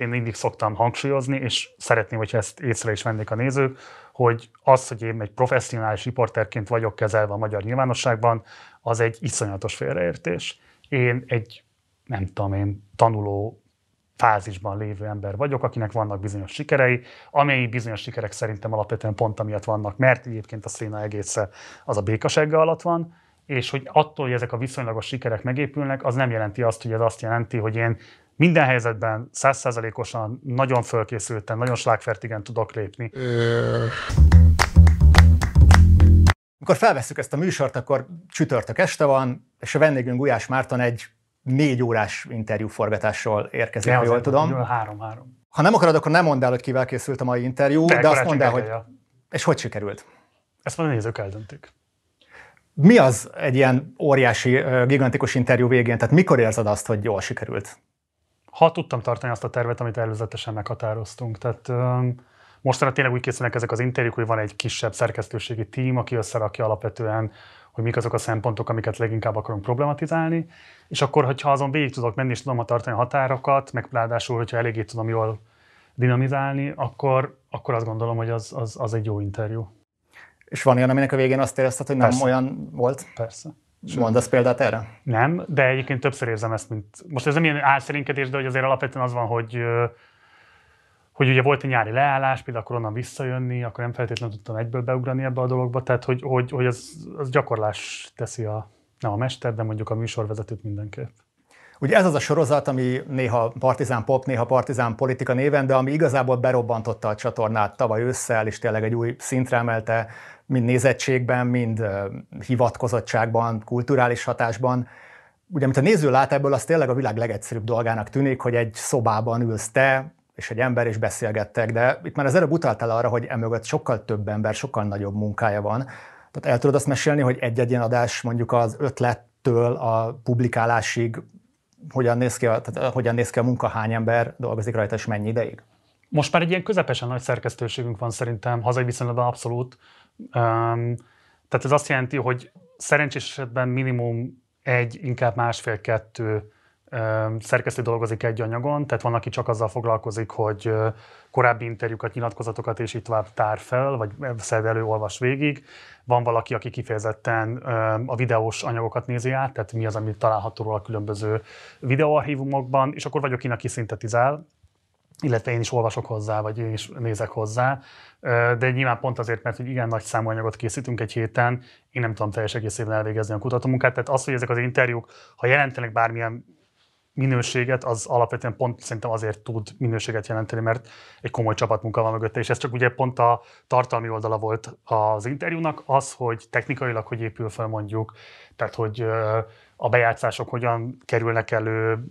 én mindig szoktam hangsúlyozni, és szeretném, hogyha ezt észre is vennék a nézők, hogy az, hogy én egy professzionális riporterként vagyok kezelve a magyar nyilvánosságban, az egy iszonyatos félreértés. Én egy, nem tudom én, tanuló fázisban lévő ember vagyok, akinek vannak bizonyos sikerei, amely bizonyos sikerek szerintem alapvetően pont amiatt vannak, mert egyébként a széna egésze az a békasegge alatt van, és hogy attól, hogy ezek a viszonylagos sikerek megépülnek, az nem jelenti azt, hogy ez azt jelenti, hogy én minden helyzetben százszázalékosan, nagyon fölkészülten, nagyon slágfertigen tudok lépni. Amikor felveszük ezt a műsort, akkor csütörtök este van, és a vendégünk Gulyás Márton egy négy órás interjúforgatásról érkezik, ha jól tudom. Három-három. Ha nem akarod, akkor nem mondd el, hogy kivel készült a mai interjú, de, de azt mondd el, hogy... És hogy sikerült? Ezt majd a nézők eldöntik. Mi az egy ilyen óriási, gigantikus interjú végén? Tehát mikor érzed azt, hogy jól sikerült? Ha tudtam tartani azt a tervet, amit előzetesen meghatároztunk. Tehát mostanra tényleg úgy készülnek ezek az interjúk, hogy van egy kisebb szerkesztőségi tím, aki összerakja alapvetően, hogy mik azok a szempontok, amiket leginkább akarunk problematizálni, és akkor, hogyha azon végig tudok menni, és tudom tartani a határokat, meg ráadásul, hogyha eléggé tudom jól dinamizálni, akkor, akkor azt gondolom, hogy az, az, az egy jó interjú. És van olyan, aminek a végén azt érezted, hogy nem Persze. olyan volt? Persze. Mondasz példát erre? Nem, de egyébként többször érzem ezt, mint... Most ez nem ilyen álszerinkedés, de hogy azért alapvetően az van, hogy hogy ugye volt egy nyári leállás, például akkor onnan visszajönni, akkor nem feltétlenül tudtam egyből beugrani ebbe a dologba, tehát hogy, hogy, hogy az, az gyakorlás teszi a, nem a mester, de mondjuk a műsorvezetőt mindenképp. Ugye ez az a sorozat, ami néha partizán pop, néha partizán politika néven, de ami igazából berobbantotta a csatornát tavaly ősszel, és tényleg egy új szintre emelte, mind nézettségben, mind hivatkozottságban, kulturális hatásban. Ugye, amit a néző lát ebből, az tényleg a világ legegyszerűbb dolgának tűnik, hogy egy szobában ülsz te, és egy ember is beszélgettek, de itt már az előbb utaltál arra, hogy emögött sokkal több ember, sokkal nagyobb munkája van. Tehát el tudod azt mesélni, hogy egy-egy ilyen adás mondjuk az ötlettől a publikálásig hogyan néz ki a, tehát hogyan néz ki a munka, hány ember dolgozik rajta, és mennyi ideig? Most már egy ilyen közepesen nagy szerkesztőségünk van szerintem, hazai viszonylatban abszolút. Tehát ez azt jelenti, hogy szerencsés esetben minimum egy, inkább másfél-kettő szerkesztő dolgozik egy anyagon, tehát van, aki csak azzal foglalkozik, hogy korábbi interjúkat, nyilatkozatokat és így tovább tár fel, vagy szed elő, olvas végig. Van valaki, aki kifejezetten a videós anyagokat nézi át, tehát mi az, ami található a különböző videóarchívumokban, és akkor vagyok én, aki szintetizál, illetve én is olvasok hozzá, vagy én is nézek hozzá, de nyilván pont azért, mert hogy igen nagy számú anyagot készítünk egy héten, én nem tudom teljes egészében elvégezni a kutatómunkát, tehát az, hogy ezek az interjúk, ha jelentenek bármilyen minőséget, az alapvetően pont szerintem azért tud minőséget jelenteni, mert egy komoly csapatmunka van mögötte, és ez csak ugye pont a tartalmi oldala volt az interjúnak, az, hogy technikailag hogy épül fel mondjuk, tehát hogy a bejátszások hogyan kerülnek elő,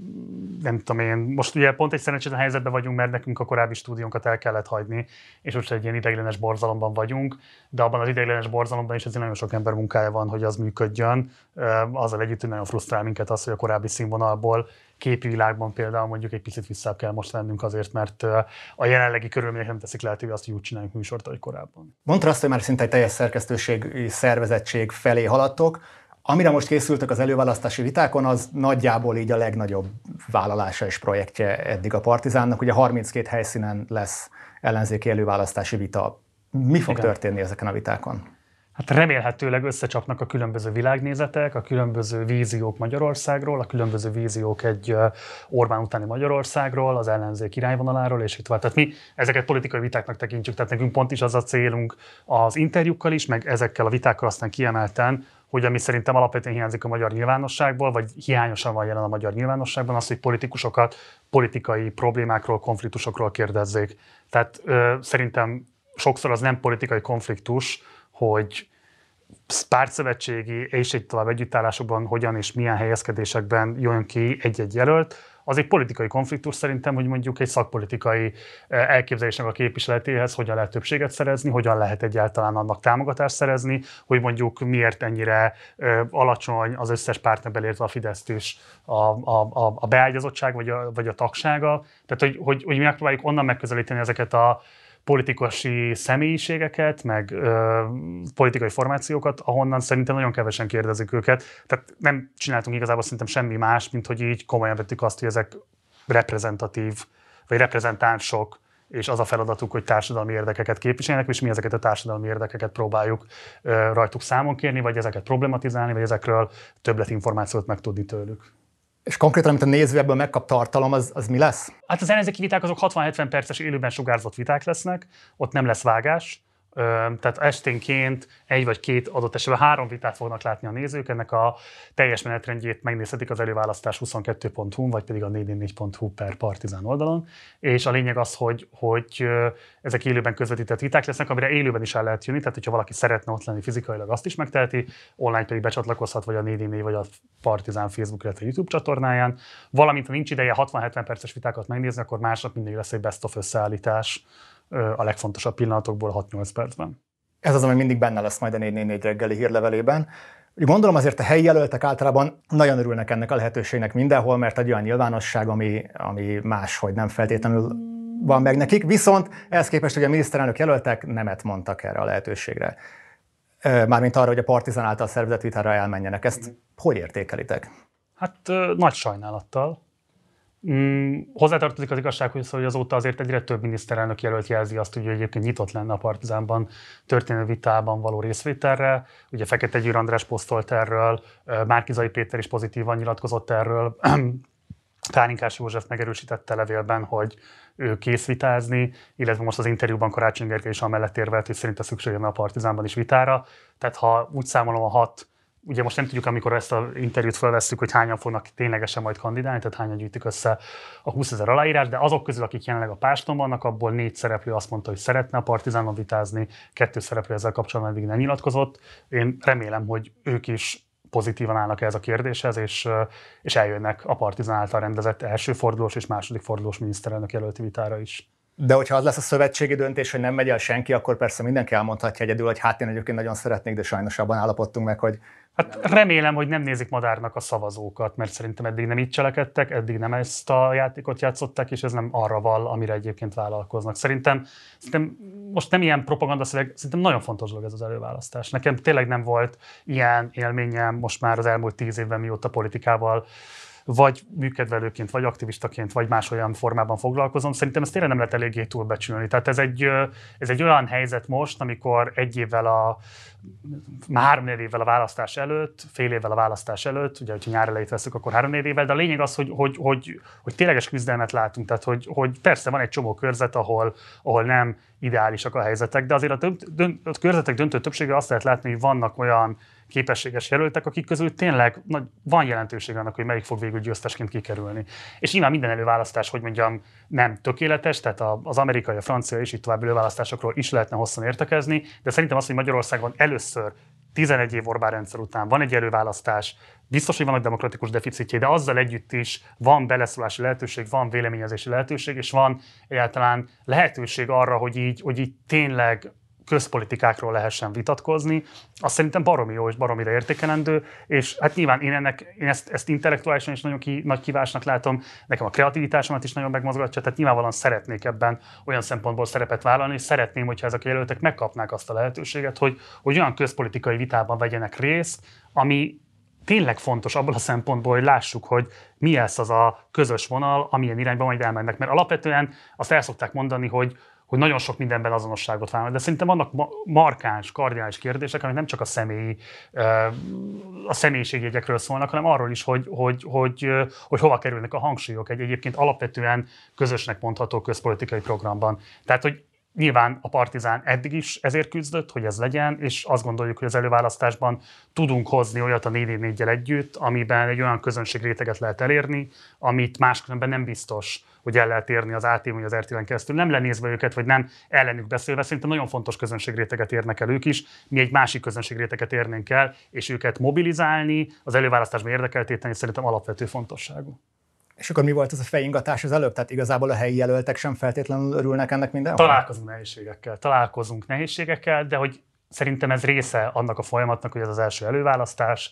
nem tudom én. Most ugye pont egy szerencsétlen helyzetben vagyunk, mert nekünk a korábbi stúdiónkat el kellett hagyni, és most egy ilyen ideiglenes borzalomban vagyunk, de abban az ideiglenes borzalomban is azért nagyon sok ember munkája van, hogy az működjön. Azzal együtt, hogy nagyon frusztrál minket az, hogy a korábbi színvonalból képi világban például mondjuk egy picit vissza kell most vennünk azért, mert a jelenlegi körülmények nem teszik lehetővé azt, hogy úgy csináljuk műsort, ahogy korábban. Mondta azt, hogy már szinte egy teljes szerkesztőség szervezettség felé haladtok. Amire most készültek az előválasztási vitákon, az nagyjából így a legnagyobb vállalása és projektje eddig a Partizánnak. Ugye 32 helyszínen lesz ellenzéki előválasztási vita. Mi fog Igen. történni ezeken a vitákon? Hát remélhetőleg összecsapnak a különböző világnézetek, a különböző víziók Magyarországról, a különböző víziók egy Orbán utáni Magyarországról, az ellenzék irányvonaláról, és itt tovább. Tehát mi ezeket politikai vitáknak tekintjük, tehát nekünk pont is az a célunk az interjúkkal is, meg ezekkel a vitákkal aztán kiemelten, hogy ami szerintem alapvetően hiányzik a magyar nyilvánosságból, vagy hiányosan van jelen a magyar nyilvánosságban, az, hogy politikusokat politikai problémákról, konfliktusokról kérdezzék. Tehát ö, szerintem sokszor az nem politikai konfliktus, hogy pártszövetségi és egy tovább együttállásokban hogyan és milyen helyezkedésekben jön ki egy-egy jelölt, az egy politikai konfliktus szerintem, hogy mondjuk egy szakpolitikai eh, elképzelésnek a képviseletéhez hogyan lehet többséget szerezni, hogyan lehet egyáltalán annak támogatást szerezni, hogy mondjuk miért ennyire eh, alacsony az összes pártnak belértve a Fideszt is a, a, a, a beágyazottság vagy a, vagy a tagsága. Tehát, hogy, hogy, hogy megpróbáljuk onnan megközelíteni ezeket a politikusi személyiségeket, meg ö, politikai formációkat, ahonnan szerintem nagyon kevesen kérdezik őket. Tehát nem csináltunk igazából szerintem semmi más, mint hogy így komolyan vettük azt, hogy ezek reprezentatív vagy reprezentánsok, és az a feladatuk, hogy társadalmi érdekeket képviseljenek, és mi ezeket a társadalmi érdekeket próbáljuk rajtuk számon kérni, vagy ezeket problematizálni, vagy ezekről többletinformációt megtudni tőlük. És konkrétan, amit a néző ebből megkap tartalom, az, az mi lesz? Hát az ellenzéki viták azok 60-70 perces élőben sugárzott viták lesznek, ott nem lesz vágás, tehát esténként egy vagy két adott esetben három vitát fognak látni a nézők, ennek a teljes menetrendjét megnézhetik az előválasztás 22.hu, vagy pedig a 444.hu per Partizán oldalon, és a lényeg az, hogy, hogy ezek élőben közvetített viták lesznek, amire élőben is el lehet jönni, tehát hogyha valaki szeretne ott lenni fizikailag, azt is megteheti, online pedig becsatlakozhat, vagy a 444 vagy a Partizán Facebook, illetve YouTube csatornáján, valamint ha nincs ideje 60-70 perces vitákat megnézni, akkor másnap mindig lesz egy best of összeállítás, a legfontosabb pillanatokból 6-8 percben. Ez az, ami mindig benne lesz majd a 444 reggeli hírlevelében. Gondolom azért a helyi jelöltek általában nagyon örülnek ennek a lehetőségnek mindenhol, mert egy olyan nyilvánosság, ami, ami máshogy nem feltétlenül van meg nekik. Viszont ehhez képest, hogy a miniszterelnök jelöltek nemet mondtak erre a lehetőségre. Mármint arra, hogy a Partizán által szervezett vitára elmenjenek. Ezt hogy értékelitek? Hát nagy sajnálattal. Mm, hozzátartozik az igazság, hogy azóta azért egyre több miniszterelnök jelölt jelzi azt, hogy egyébként nyitott lenne a Partizánban történő vitában való részvételre. Ugye Fekete Győr András posztolt erről, Márkizai Péter is pozitívan nyilatkozott erről, Pálinkás József megerősítette levélben, hogy ő kész vitázni, illetve most az interjúban Karácsony Gergely is amellett érvelt, hogy szerinte szükség a Partizánban is vitára. Tehát ha úgy számolom a hat ugye most nem tudjuk, amikor ezt az interjút felvesszük, hogy hányan fognak ténylegesen majd kandidálni, tehát hányan gyűjtik össze a 20 ezer aláírás, de azok közül, akik jelenleg a páston vannak, abból négy szereplő azt mondta, hogy szeretne a Partizánon vitázni, kettő szereplő ezzel kapcsolatban eddig nem nyilatkozott. Én remélem, hogy ők is pozitívan állnak ez a kérdéshez, és, és eljönnek a Partizán által rendezett első fordulós és második fordulós miniszterelnök jelölti vitára is. De hogyha az lesz a szövetségi döntés, hogy nem megy el senki, akkor persze mindenki elmondhatja egyedül, hogy hát én egyébként nagyon szeretnék, de sajnos abban állapodtunk meg, hogy Hát remélem, hogy nem nézik madárnak a szavazókat, mert szerintem eddig nem így cselekedtek, eddig nem ezt a játékot játszották, és ez nem arra val, amire egyébként vállalkoznak. Szerintem, szerintem most nem ilyen propaganda szöveg, szerintem nagyon fontos dolog ez az előválasztás. Nekem tényleg nem volt ilyen élményem most már az elmúlt tíz évben, mióta politikával vagy műkedvelőként, vagy aktivistaként, vagy más olyan formában foglalkozom. Szerintem ezt tényleg nem lehet eléggé túlbecsülni. Tehát ez egy, ez egy olyan helyzet most, amikor egy évvel a, három évvel a választás előtt, fél évvel a választás előtt, ugye, hogyha nyár elejét veszük, akkor három évvel, de a lényeg az, hogy, hogy, hogy, hogy tényleges küzdelmet látunk. Tehát, hogy, hogy persze van egy csomó körzet, ahol, ahol nem ideálisak a helyzetek, de azért a, dönt, dönt, a körzetek döntő többsége azt lehet látni, hogy vannak olyan képességes jelöltek, akik közül tényleg nagy, van jelentőség annak, hogy melyik fog végül győztesként kikerülni. És nyilván minden előválasztás, hogy mondjam, nem tökéletes, tehát az amerikai, a francia és itt további előválasztásokról is lehetne hosszan értekezni, de szerintem az, hogy Magyarországon először 11 év Orbán rendszer után van egy előválasztás, biztos, hogy vannak demokratikus deficitjei, de azzal együtt is van beleszólási lehetőség, van véleményezési lehetőség, és van egyáltalán lehetőség arra, hogy így, hogy így tényleg közpolitikákról lehessen vitatkozni, azt szerintem baromi jó és baromira értékelendő, és hát nyilván én, ennek, én ezt, ezt intellektuálisan is nagyon ki, nagy kívásnak látom, nekem a kreativitásomat is nagyon megmozgatja, tehát nyilvánvalóan szeretnék ebben olyan szempontból szerepet vállalni, és szeretném, hogyha ezek a jelöltek megkapnák azt a lehetőséget, hogy, hogy olyan közpolitikai vitában vegyenek részt, ami tényleg fontos abból a szempontból, hogy lássuk, hogy mi lesz az a közös vonal, amilyen irányba majd elmennek. Mert alapvetően azt el szokták mondani, hogy hogy nagyon sok mindenben azonosságot vállalnak. De szerintem vannak markáns, kardinális kérdések, amik nem csak a személyi, a személyiségjegyekről szólnak, hanem arról is, hogy, hogy, hogy, hogy hova kerülnek a hangsúlyok egy egyébként alapvetően közösnek mondható közpolitikai programban. Tehát, hogy Nyilván a Partizán eddig is ezért küzdött, hogy ez legyen, és azt gondoljuk, hogy az előválasztásban tudunk hozni olyat a 4 4 együtt, amiben egy olyan közönségréteget lehet elérni, amit máskülönben nem biztos, hogy el lehet érni az ATM vagy az RTL-en keresztül. Nem lenézve őket, vagy nem ellenük beszélve, szerintem nagyon fontos közönségréteget érnek el ők is. Mi egy másik közönségréteget érnénk el, és őket mobilizálni, az előválasztásban érdekeltéteni szerintem alapvető fontosságú. És akkor mi volt ez a fejingatás az előbb? Tehát igazából a helyi jelöltek sem feltétlenül örülnek ennek mindenhol? Találkozunk nehézségekkel, találkozunk nehézségekkel, de hogy szerintem ez része annak a folyamatnak, hogy ez az első előválasztás,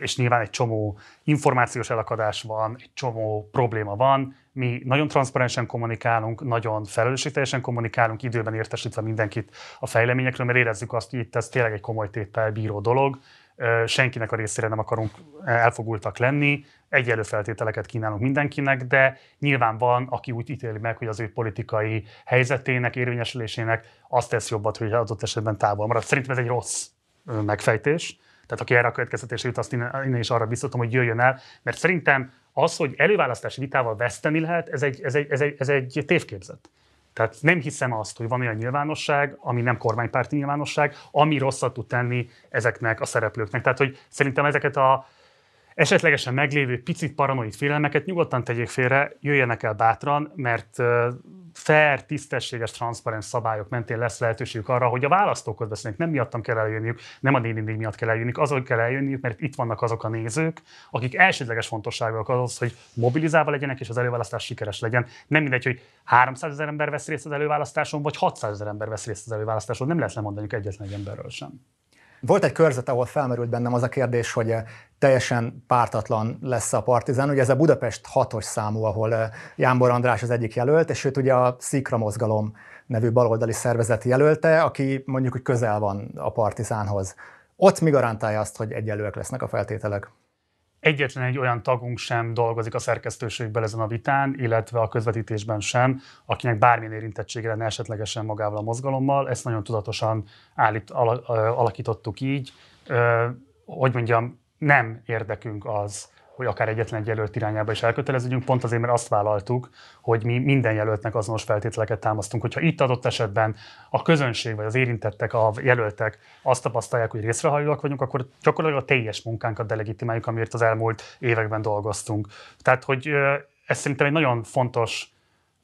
és nyilván egy csomó információs elakadás van, egy csomó probléma van. Mi nagyon transzparensen kommunikálunk, nagyon felelősségteljesen kommunikálunk, időben értesítve mindenkit a fejleményekről, mert érezzük azt, hogy itt ez tényleg egy komoly téttel bíró dolog, senkinek a részére nem akarunk elfogultak lenni, egyelő feltételeket kínálunk mindenkinek, de nyilván van, aki úgy ítéli meg, hogy az ő politikai helyzetének, érvényesülésének azt tesz jobbat, hogy adott esetben távol marad. Szerintem ez egy rossz megfejtés. Tehát aki erre a következtetésre jut, azt innen, is arra biztatom, hogy jöjjön el, mert szerintem az, hogy előválasztási vitával veszteni lehet, ez egy, ez egy, ez egy, ez egy tévképzet. Tehát nem hiszem azt, hogy van olyan nyilvánosság, ami nem kormánypárti nyilvánosság, ami rosszat tud tenni ezeknek a szereplőknek. Tehát, hogy szerintem ezeket a esetlegesen meglévő picit paranoid félelmeket nyugodtan tegyék félre, jöjjenek el bátran, mert fair, tisztességes, transzparens szabályok mentén lesz lehetőségük arra, hogy a választókhoz beszélnek. Nem miattam kell eljönniük, nem a néni miatt kell eljönniük, azok kell eljönniük, mert itt vannak azok a nézők, akik elsődleges fontosságúak az, hogy mobilizálva legyenek, és az előválasztás sikeres legyen. Nem mindegy, hogy 300 ezer ember vesz részt az előválasztáson, vagy 600 ezer ember vesz részt az előválasztáson. Nem lehet lemondani egyetlen egy emberről sem. Volt egy körzet, ahol felmerült bennem az a kérdés, hogy eh, teljesen pártatlan lesz a Partizán. Ugye ez a Budapest hatos számú, ahol eh, Jánbor András az egyik jelölt, és őt ugye a Szikra Mozgalom nevű baloldali szervezet jelölte, aki mondjuk, hogy közel van a Partizánhoz. Ott mi garantálja azt, hogy egyelőek lesznek a feltételek? Egyetlen egy olyan tagunk sem dolgozik a szerkesztőségben ezen a vitán, illetve a közvetítésben sem, akinek bármilyen érintettsége lenne esetlegesen magával a mozgalommal. Ezt nagyon tudatosan állít, alakítottuk így. Hogy mondjam, nem érdekünk az, hogy akár egyetlen egy jelölt irányába is elköteleződjünk, pont azért, mert azt vállaltuk, hogy mi minden jelöltnek azonos feltételeket támasztunk. Hogyha itt adott esetben a közönség vagy az érintettek, a jelöltek azt tapasztalják, hogy részrehajlóak vagyunk, akkor gyakorlatilag a teljes munkánkat delegitimáljuk, amiért az elmúlt években dolgoztunk. Tehát, hogy ez szerintem egy nagyon fontos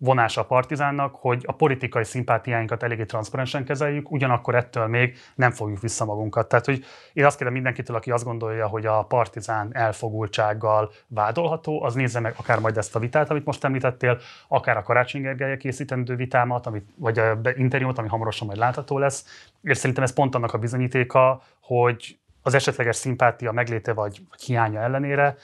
vonása a partizánnak, hogy a politikai szimpátiáinkat eléggé transzparensen kezeljük, ugyanakkor ettől még nem fogjuk vissza magunkat. Tehát, hogy én azt kérdem mindenkitől, aki azt gondolja, hogy a partizán elfogultsággal vádolható, az nézze meg akár majd ezt a vitát, amit most említettél, akár a Karácsony Gergelye készítendő vitámat, amit, vagy a interjúmat, ami hamarosan majd látható lesz. És szerintem ez pont annak a bizonyítéka, hogy az esetleges szimpátia megléte vagy, vagy hiánya ellenére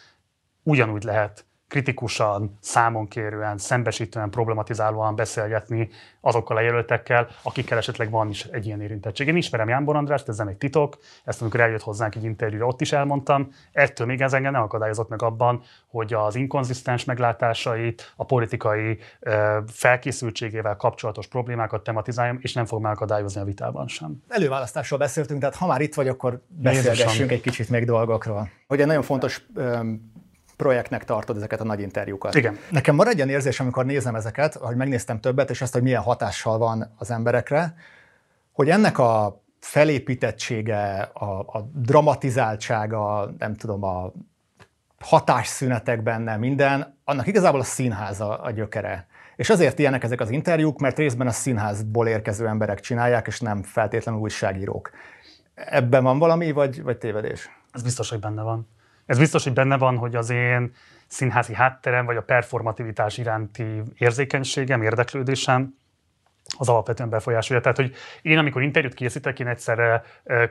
ugyanúgy lehet kritikusan, számonkérően, szembesítően, problematizálóan beszélgetni azokkal a jelöltekkel, akikkel esetleg van is egy ilyen érintettség. Én ismerem Jánbor Andrást, ez nem egy titok, ezt amikor eljött hozzánk egy interjúra, ott is elmondtam. Ettől még ez engem nem akadályozott meg abban, hogy az inkonzisztens meglátásait, a politikai felkészültségével kapcsolatos problémákat tematizáljam, és nem fog megakadályozni a vitában sem. Előválasztásról beszéltünk, tehát ha már itt vagy, akkor beszélgessünk egy kicsit még dolgokról. Ugye nagyon fontos projektnek tartod ezeket a nagy interjúkat. Igen. Nekem van egy ilyen érzés, amikor nézem ezeket, hogy megnéztem többet, és azt, hogy milyen hatással van az emberekre, hogy ennek a felépítettsége, a, a dramatizáltsága, nem tudom, a hatásszünetek benne, minden, annak igazából a színháza a gyökere. És azért ilyenek ezek az interjúk, mert részben a színházból érkező emberek csinálják, és nem feltétlenül újságírók. Ebben van valami, vagy, vagy tévedés? Ez biztos, hogy benne van. Ez biztos, hogy benne van, hogy az én színházi hátterem, vagy a performativitás iránti érzékenységem, érdeklődésem, az alapvetően befolyásolja. Tehát, hogy én, amikor interjút készítek, én egyszerre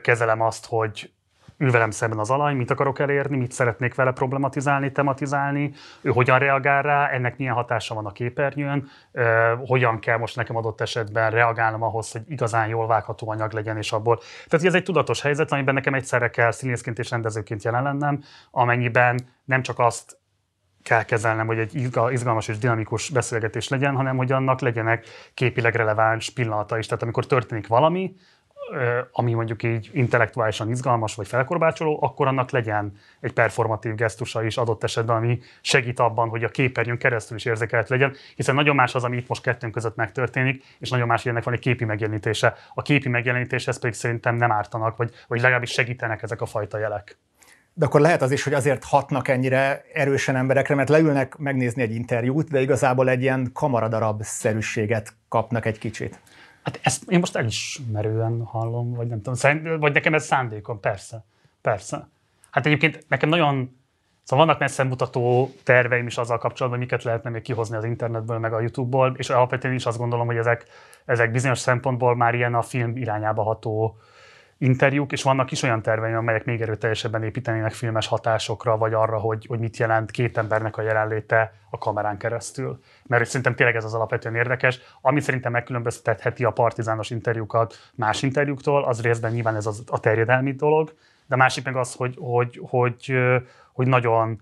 kezelem azt, hogy ül velem szemben az alany, mit akarok elérni, mit szeretnék vele problematizálni, tematizálni, ő hogyan reagál rá, ennek milyen hatása van a képernyőn, hogyan kell most nekem adott esetben reagálnom ahhoz, hogy igazán jól vágható anyag legyen, és abból. Tehát ez egy tudatos helyzet, amiben nekem egyszerre kell színészként és rendezőként jelen lennem, amennyiben nem csak azt kell kezelnem, hogy egy izgalmas és dinamikus beszélgetés legyen, hanem hogy annak legyenek képileg releváns pillanata is. Tehát amikor történik valami, ami mondjuk így intellektuálisan izgalmas vagy felkorbácsoló, akkor annak legyen egy performatív gesztusa is adott esetben, ami segít abban, hogy a képernyőn keresztül is érzékelt legyen, hiszen nagyon más az, ami itt most kettőnk között megtörténik, és nagyon más, hogy ennek van egy képi megjelenítése. A képi megjelenítéshez pedig szerintem nem ártanak, vagy, vagy legalábbis segítenek ezek a fajta jelek. De akkor lehet az is, hogy azért hatnak ennyire erősen emberekre, mert leülnek megnézni egy interjút, de igazából egy ilyen kamaradarab szerűséget kapnak egy kicsit. Hát ezt én most elismerően hallom, vagy nem tudom, vagy nekem ez szándékom, persze, persze. Hát egyébként nekem nagyon, szóval vannak messze mutató terveim is azzal kapcsolatban, miket lehetne még kihozni az internetből, meg a YouTube-ból, és alapvetően is azt gondolom, hogy ezek, ezek bizonyos szempontból már ilyen a film irányába ható interjúk, és vannak is olyan terveim, amelyek még erőteljesebben építenének filmes hatásokra, vagy arra, hogy, hogy mit jelent két embernek a jelenléte a kamerán keresztül. Mert szerintem tényleg ez az alapvetően érdekes. Ami szerintem megkülönböztetheti a partizános interjúkat más interjúktól, az részben nyilván ez az, a terjedelmi dolog, de másik meg az, hogy, hogy, hogy, hogy nagyon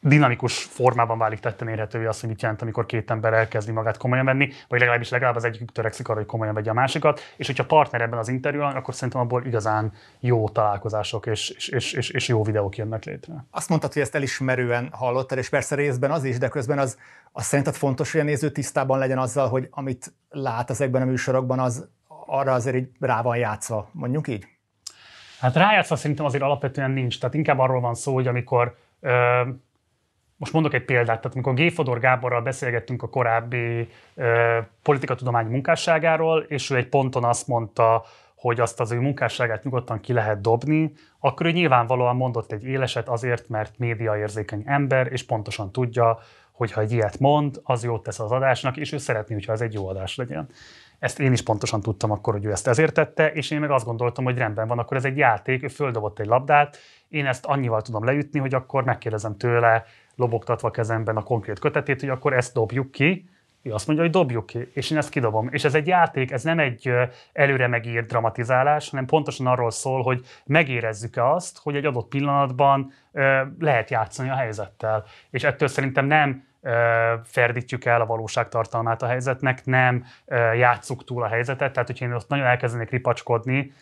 dinamikus formában válik tetten érhetővé azt, hogy mit jelent, amikor két ember elkezdi magát komolyan venni, vagy legalábbis legalább az egyik törekszik arra, hogy komolyan vegye a másikat, és hogyha partner ebben az interjúban, akkor szerintem abból igazán jó találkozások és, és, és, és, és jó videók jönnek létre. Azt mondtad, hogy ezt elismerően hallottad, és persze részben az is, de közben az, az szerinted fontos, hogy a néző tisztában legyen azzal, hogy amit lát ezekben a műsorokban, az arra azért így rá van játszva, mondjuk így? Hát rájátszva szerintem azért alapvetően nincs. Tehát inkább arról van szó, hogy amikor ö, most mondok egy példát, tehát amikor G. Fodor Gáborral beszélgettünk a korábbi ö, politikatudományi munkásságáról, és ő egy ponton azt mondta, hogy azt az ő munkásságát nyugodtan ki lehet dobni, akkor ő nyilvánvalóan mondott egy éleset azért, mert médiaérzékeny ember, és pontosan tudja, hogy ha egy ilyet mond, az jót tesz az adásnak, és ő szeretné, hogyha ez egy jó adás legyen. Ezt én is pontosan tudtam akkor, hogy ő ezt ezért tette, és én meg azt gondoltam, hogy rendben van, akkor ez egy játék, ő földobott egy labdát, én ezt annyival tudom leütni, hogy akkor megkérdezem tőle, lobogtatva kezemben a konkrét kötetét, hogy akkor ezt dobjuk ki, ő azt mondja, hogy dobjuk ki, és én ezt kidobom. És ez egy játék, ez nem egy előre megírt dramatizálás, hanem pontosan arról szól, hogy megérezzük-e azt, hogy egy adott pillanatban lehet játszani a helyzettel. És ettől szerintem nem ferdítjük el a valóságtartalmát a helyzetnek, nem játsszuk túl a helyzetet, tehát hogyha én ott nagyon elkezdenék ripacskodni,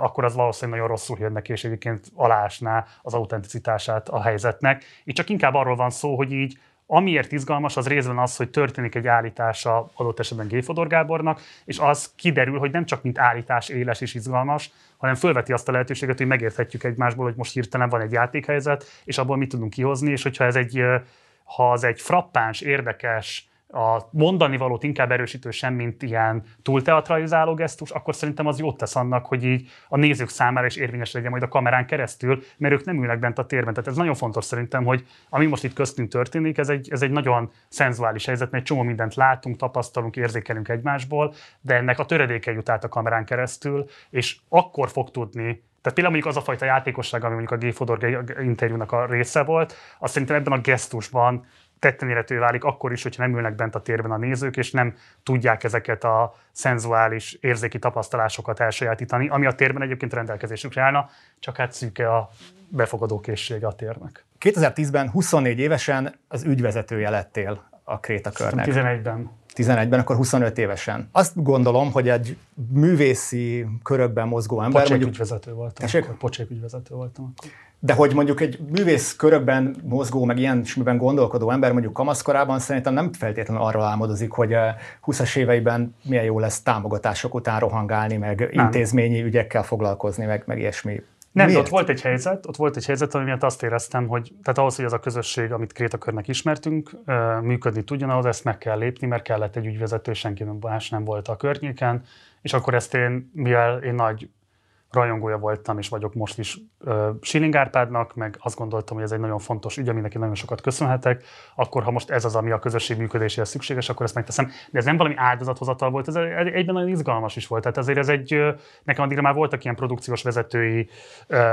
akkor az valószínűleg nagyon rosszul jön neki, és egyébként alásná az autenticitását a helyzetnek. Itt csak inkább arról van szó, hogy így Amiért izgalmas, az részben az, hogy történik egy állítása adott esetben Géfodor Gábornak, és az kiderül, hogy nem csak mint állítás éles és izgalmas, hanem fölveti azt a lehetőséget, hogy megérthetjük egymásból, hogy most hirtelen van egy játékhelyzet, és abból mit tudunk kihozni, és hogyha ez egy ha az egy frappáns, érdekes, a mondani valót inkább erősítő sem, mint ilyen túlteatralizáló gesztus, akkor szerintem az jót tesz annak, hogy így a nézők számára is érvényes legyen majd a kamerán keresztül, mert ők nem ülnek bent a térben. Tehát ez nagyon fontos szerintem, hogy ami most itt köztünk történik, ez egy, ez egy nagyon szenzuális helyzet, mert egy csomó mindent látunk, tapasztalunk, érzékelünk egymásból, de ennek a töredéke jut át a kamerán keresztül, és akkor fog tudni tehát például mondjuk az a fajta játékosság, ami mondjuk a G. Fodor interjúnak a része volt, azt szerintem ebben a gesztusban tetten érhető válik akkor is, hogyha nem ülnek bent a térben a nézők, és nem tudják ezeket a szenzuális érzéki tapasztalásokat elsajátítani, ami a térben egyébként rendelkezésükre állna, csak hát szűke a befogadó készsége a térnek. 2010-ben 24 évesen az ügyvezetője lettél a Krétakörnek. 11-ben. 11-ben, akkor 25 évesen. Azt gondolom, hogy egy művészi körökben mozgó ember... Pocsék mondjuk, ügyvezető voltam. Akkor, pocsék ügyvezető voltam akkor. De hogy mondjuk egy művész körökben mozgó, meg ilyen smiben gondolkodó ember mondjuk kamaszkorában szerintem nem feltétlenül arról álmodozik, hogy 20-as éveiben milyen jó lesz támogatások után rohangálni, meg nem. intézményi ügyekkel foglalkozni, meg, meg ilyesmi. Nem, de ott volt egy helyzet, ott volt egy helyzet, ami miatt azt éreztem, hogy tehát ahhoz, hogy ez a közösség, amit Krétakörnek ismertünk, működni tudjon, ahhoz ezt meg kell lépni, mert kellett egy ügyvezető, senki más nem volt a környéken, és akkor ezt én, mivel én nagy rajongója voltam, és vagyok most is uh, Schilling Árpádnak, meg azt gondoltam, hogy ez egy nagyon fontos ügy, aminek én nagyon sokat köszönhetek, akkor ha most ez az, ami a közösség működéséhez szükséges, akkor ezt megteszem. De ez nem valami áldozathozatal volt, ez egyben nagyon izgalmas is volt. Tehát ezért ez egy, nekem addigra már voltak ilyen produkciós vezetői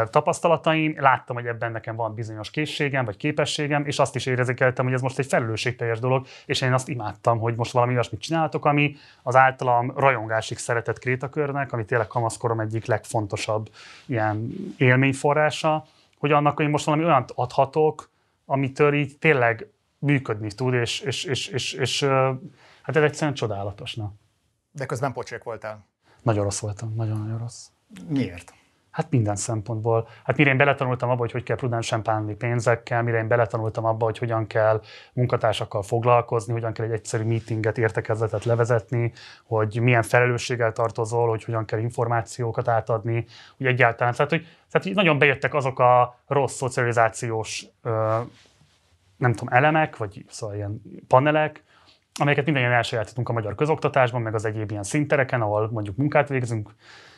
tapasztalataim, láttam, hogy ebben nekem van bizonyos készségem, vagy képességem, és azt is érzékeltem, hogy ez most egy felelősségteljes dolog, és én azt imádtam, hogy most valami olyasmit csináltok, ami az általam rajongásig szeretett krétakörnek, ami tényleg kamaszkorom egyik legfontosabb legfontosabb ilyen élményforrása, hogy annak én most valami olyan adhatok, amitől így tényleg működni tud, és, és, és, és, és hát ez egyszerűen csodálatos. Na. De közben pocsék voltál. Nagyon rossz voltam, nagyon-nagyon rossz. Miért? Hát minden szempontból. Hát mire én beletanultam abba, hogy hogy kell prudánsen bánni pénzekkel, mire én beletanultam abba, hogy hogyan kell munkatársakkal foglalkozni, hogyan kell egy egyszerű meetinget, értekezletet levezetni, hogy milyen felelősséggel tartozol, hogy hogyan kell információkat átadni, hogy egyáltalán. Tehát, hogy, tehát, hogy nagyon bejöttek azok a rossz szocializációs ö, nem tudom, elemek, vagy szóval ilyen panelek, amelyeket mindannyian elsajátítunk a magyar közoktatásban, meg az egyéb ilyen szintereken, ahol mondjuk munkát végzünk,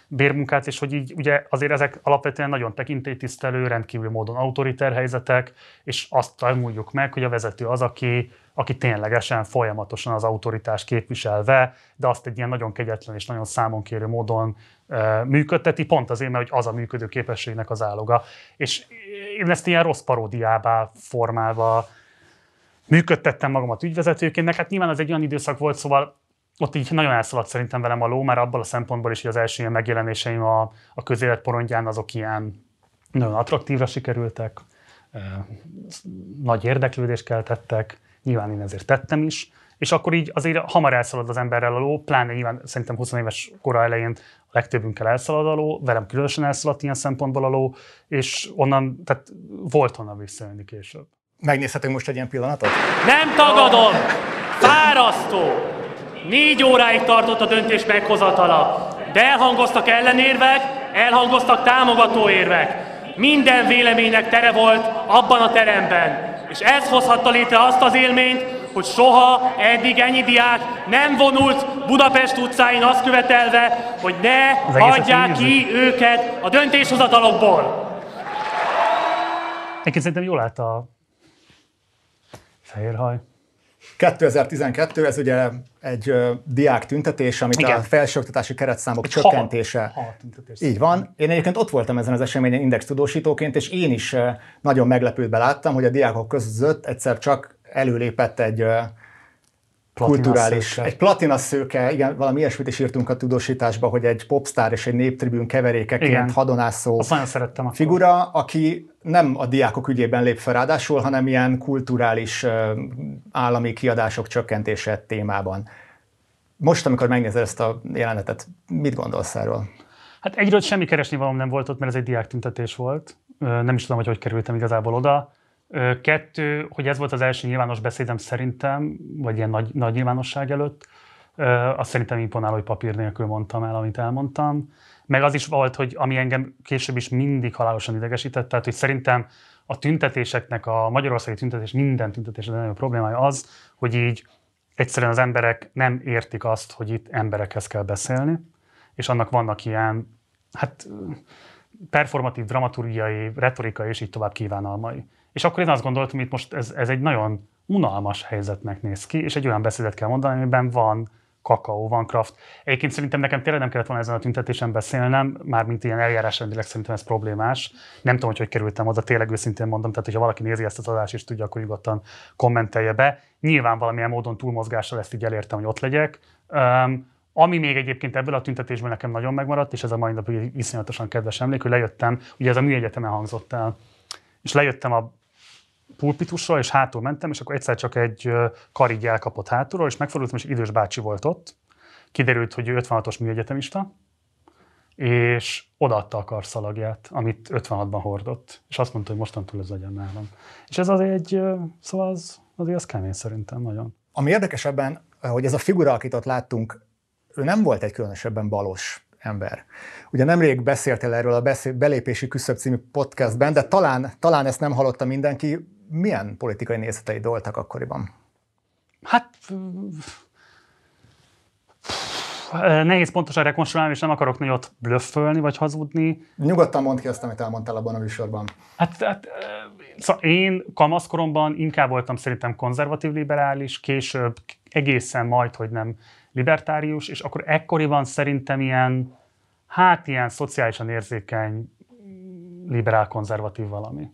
bérmunkát, és hogy így ugye azért ezek alapvetően nagyon tekintélytisztelő, rendkívül módon autoriter helyzetek, és azt tanuljuk meg, hogy a vezető az, aki, aki ténylegesen folyamatosan az autoritás képviselve, de azt egy ilyen nagyon kegyetlen és nagyon számonkérő módon e, működteti, pont azért, mert hogy az a működő képességnek az áloga. És én ezt ilyen rossz paródiába formálva működtettem magamat ügyvezetőként, hát nyilván az egy olyan időszak volt, szóval ott így nagyon elszaladt szerintem velem a ló, már abban a szempontból is, hogy az első ilyen megjelenéseim a, a közélet porondján azok ilyen nagyon attraktívra sikerültek, nagy érdeklődést keltettek, nyilván én ezért tettem is, és akkor így azért hamar elszalad az emberrel a ló, pláne nyilván szerintem 20 éves kora elején a legtöbbünkkel elszalad a ló, velem különösen elszaladt ilyen szempontból a ló, és onnan, tehát volt honnan visszajönni később. Megnézhetünk most egy ilyen pillanatot? Nem tagadom! Fárasztó! Négy óráig tartott a döntés meghozatala, de elhangoztak ellenérvek, elhangoztak támogató érvek. Minden véleménynek tere volt abban a teremben. És ez hozhatta létre azt az élményt, hogy soha eddig ennyi diák nem vonult Budapest utcáin azt követelve, hogy ne hagyják ki őket a döntéshozatalokból. Egyébként szerintem jól állt a fehér haj. 2012, ez ugye egy uh, diák tüntetés, amit Igen. a felsőoktatási keretszámok egy csökkentése. Ha, ha Így van. Én egyébként ott voltam ezen az eseményen index tudósítóként, és én is uh, nagyon meglepődve láttam, hogy a diákok között egyszer csak előlépett egy kulturális, szőke. egy platina szőke, igen, valami ilyesmit is írtunk a tudósításba, hogy egy popstar és egy néptribűn keverékeként igen. hadonászó szerettem figura, akkor. aki nem a diákok ügyében lép fel ráadásul, hanem ilyen kulturális állami kiadások csökkentése témában. Most, amikor megnézed ezt a jelenetet, mit gondolsz erről? Hát egyről semmi keresni valam nem volt ott, mert ez egy diák tüntetés volt. Nem is tudom, hogy hogy kerültem igazából oda. Kettő, hogy ez volt az első nyilvános beszédem szerintem, vagy ilyen nagy, nagy nyilvánosság előtt, azt szerintem imponáló, hogy papír nélkül mondtam el, amit elmondtam. Meg az is volt, hogy ami engem később is mindig halálosan idegesített, tehát hogy szerintem a tüntetéseknek, a magyarországi tüntetés, minden tüntetés a nagyobb problémája az, hogy így egyszerűen az emberek nem értik azt, hogy itt emberekhez kell beszélni, és annak vannak ilyen, hát performatív, dramaturgiai, retorikai és így tovább kívánalmai. És akkor én azt gondoltam, hogy most ez, ez egy nagyon unalmas helyzetnek néz ki, és egy olyan beszédet kell mondani, amiben van kakaó, van kraft. Egyébként szerintem nekem tényleg nem kellett volna ezen a tüntetésen beszélnem, mármint ilyen eljárásrendileg szerintem ez problémás. Nem tudom, hogy hogy kerültem oda, tényleg őszintén mondom, tehát hogyha valaki nézi ezt az adást és tudja, akkor nyugodtan kommentelje be. Nyilván valamilyen módon túlmozgással ezt így elértem, hogy ott legyek. Um, ami még egyébként ebből a tüntetésből nekem nagyon megmaradt, és ez a mai napig iszonyatosan kedves emlék, hogy lejöttem, ugye ez a műegyetemen hangzott el, és lejöttem a pulpitusról, és hátul mentem, és akkor egyszer csak egy kar így elkapott hátulról, és megfordultam, és idős bácsi volt ott. Kiderült, hogy ő 56-os műegyetemista, és odaadta a karszalagját, amit 56-ban hordott, és azt mondta, hogy mostantól ez legyen nálam. És ez azért egy, szóval az, azért az kemény szerintem nagyon. Ami érdekes ebben, hogy ez a figura, akit ott láttunk, ő nem volt egy különösebben balos ember. Ugye nemrég beszéltél erről a belépési küszöb című podcastben, de talán, talán ezt nem hallotta mindenki milyen politikai nézetei voltak akkoriban? Hát nehéz pontosan rekonstruálni, és nem akarok nagyot blöffölni, vagy hazudni. Nyugodtan mondd ki azt, amit elmondtál abban a műsorban. Hát, hát szóval én kamaszkoromban inkább voltam szerintem konzervatív liberális, később egészen majd, hogy nem libertárius, és akkor ekkoriban szerintem ilyen, hát ilyen szociálisan érzékeny liberál-konzervatív valami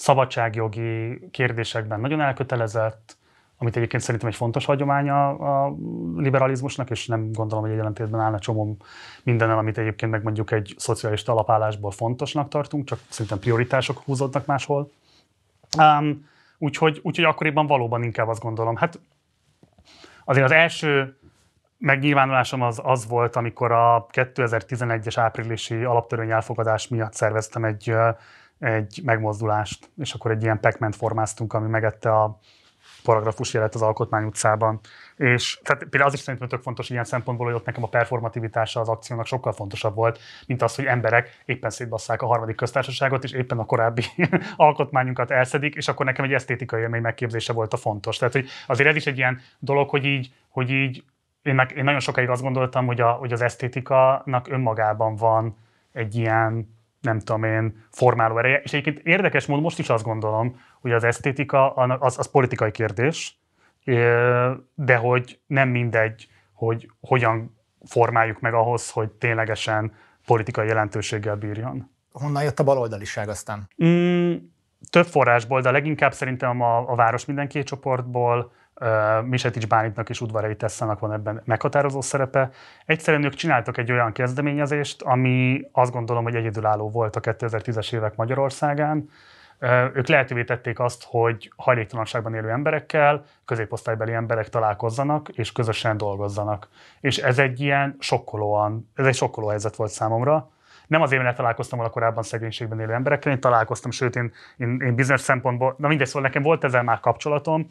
szabadságjogi kérdésekben nagyon elkötelezett, amit egyébként szerintem egy fontos hagyománya a liberalizmusnak, és nem gondolom, hogy egy jelentétben állna csomó mindennel, amit egyébként meg mondjuk egy szocialista alapállásból fontosnak tartunk, csak szerintem prioritások húzódnak máshol. Um, úgyhogy, úgyhogy akkoriban valóban inkább azt gondolom. Hát azért az első megnyilvánulásom az, az volt, amikor a 2011-es áprilisi alaptörvény elfogadás miatt szerveztem egy egy megmozdulást, és akkor egy ilyen pac formáztunk, ami megette a paragrafus jelet az Alkotmány utcában. És tehát például az is szerintem tök fontos ilyen szempontból, hogy ott nekem a performativitása az akciónak sokkal fontosabb volt, mint az, hogy emberek éppen szétbasszák a harmadik köztársaságot, és éppen a korábbi alkotmányunkat elszedik, és akkor nekem egy esztétikai élmény megképzése volt a fontos. Tehát, hogy azért ez is egy ilyen dolog, hogy így, hogy így én, meg, én nagyon sokáig azt gondoltam, hogy, a, hogy az esztétikanak önmagában van egy ilyen nem tudom én, formáló ereje. És egyébként érdekes módon most is azt gondolom, hogy az esztétika az, az politikai kérdés, de hogy nem mindegy, hogy hogyan formáljuk meg ahhoz, hogy ténylegesen politikai jelentőséggel bírjon. Honnan jött a baloldaliság aztán? Mm, több forrásból, de leginkább szerintem a, a Város Mindenki csoportból, Misetics Bálintnak és Udvarai Tesszának van ebben meghatározó szerepe. Egyszerűen ők csináltak egy olyan kezdeményezést, ami azt gondolom, hogy egyedülálló volt a 2010-es évek Magyarországán. Ők lehetővé tették azt, hogy hajléktalanságban élő emberekkel, középosztálybeli emberek találkozzanak és közösen dolgozzanak. És ez egy ilyen sokkolóan, ez egy sokkoló helyzet volt számomra. Nem azért, mert találkoztam volna korábban szegénységben élő emberekkel, én találkoztam, sőt, én, én, én bizonyos szempontból, na mindegy, szóval nekem volt ezzel már kapcsolatom,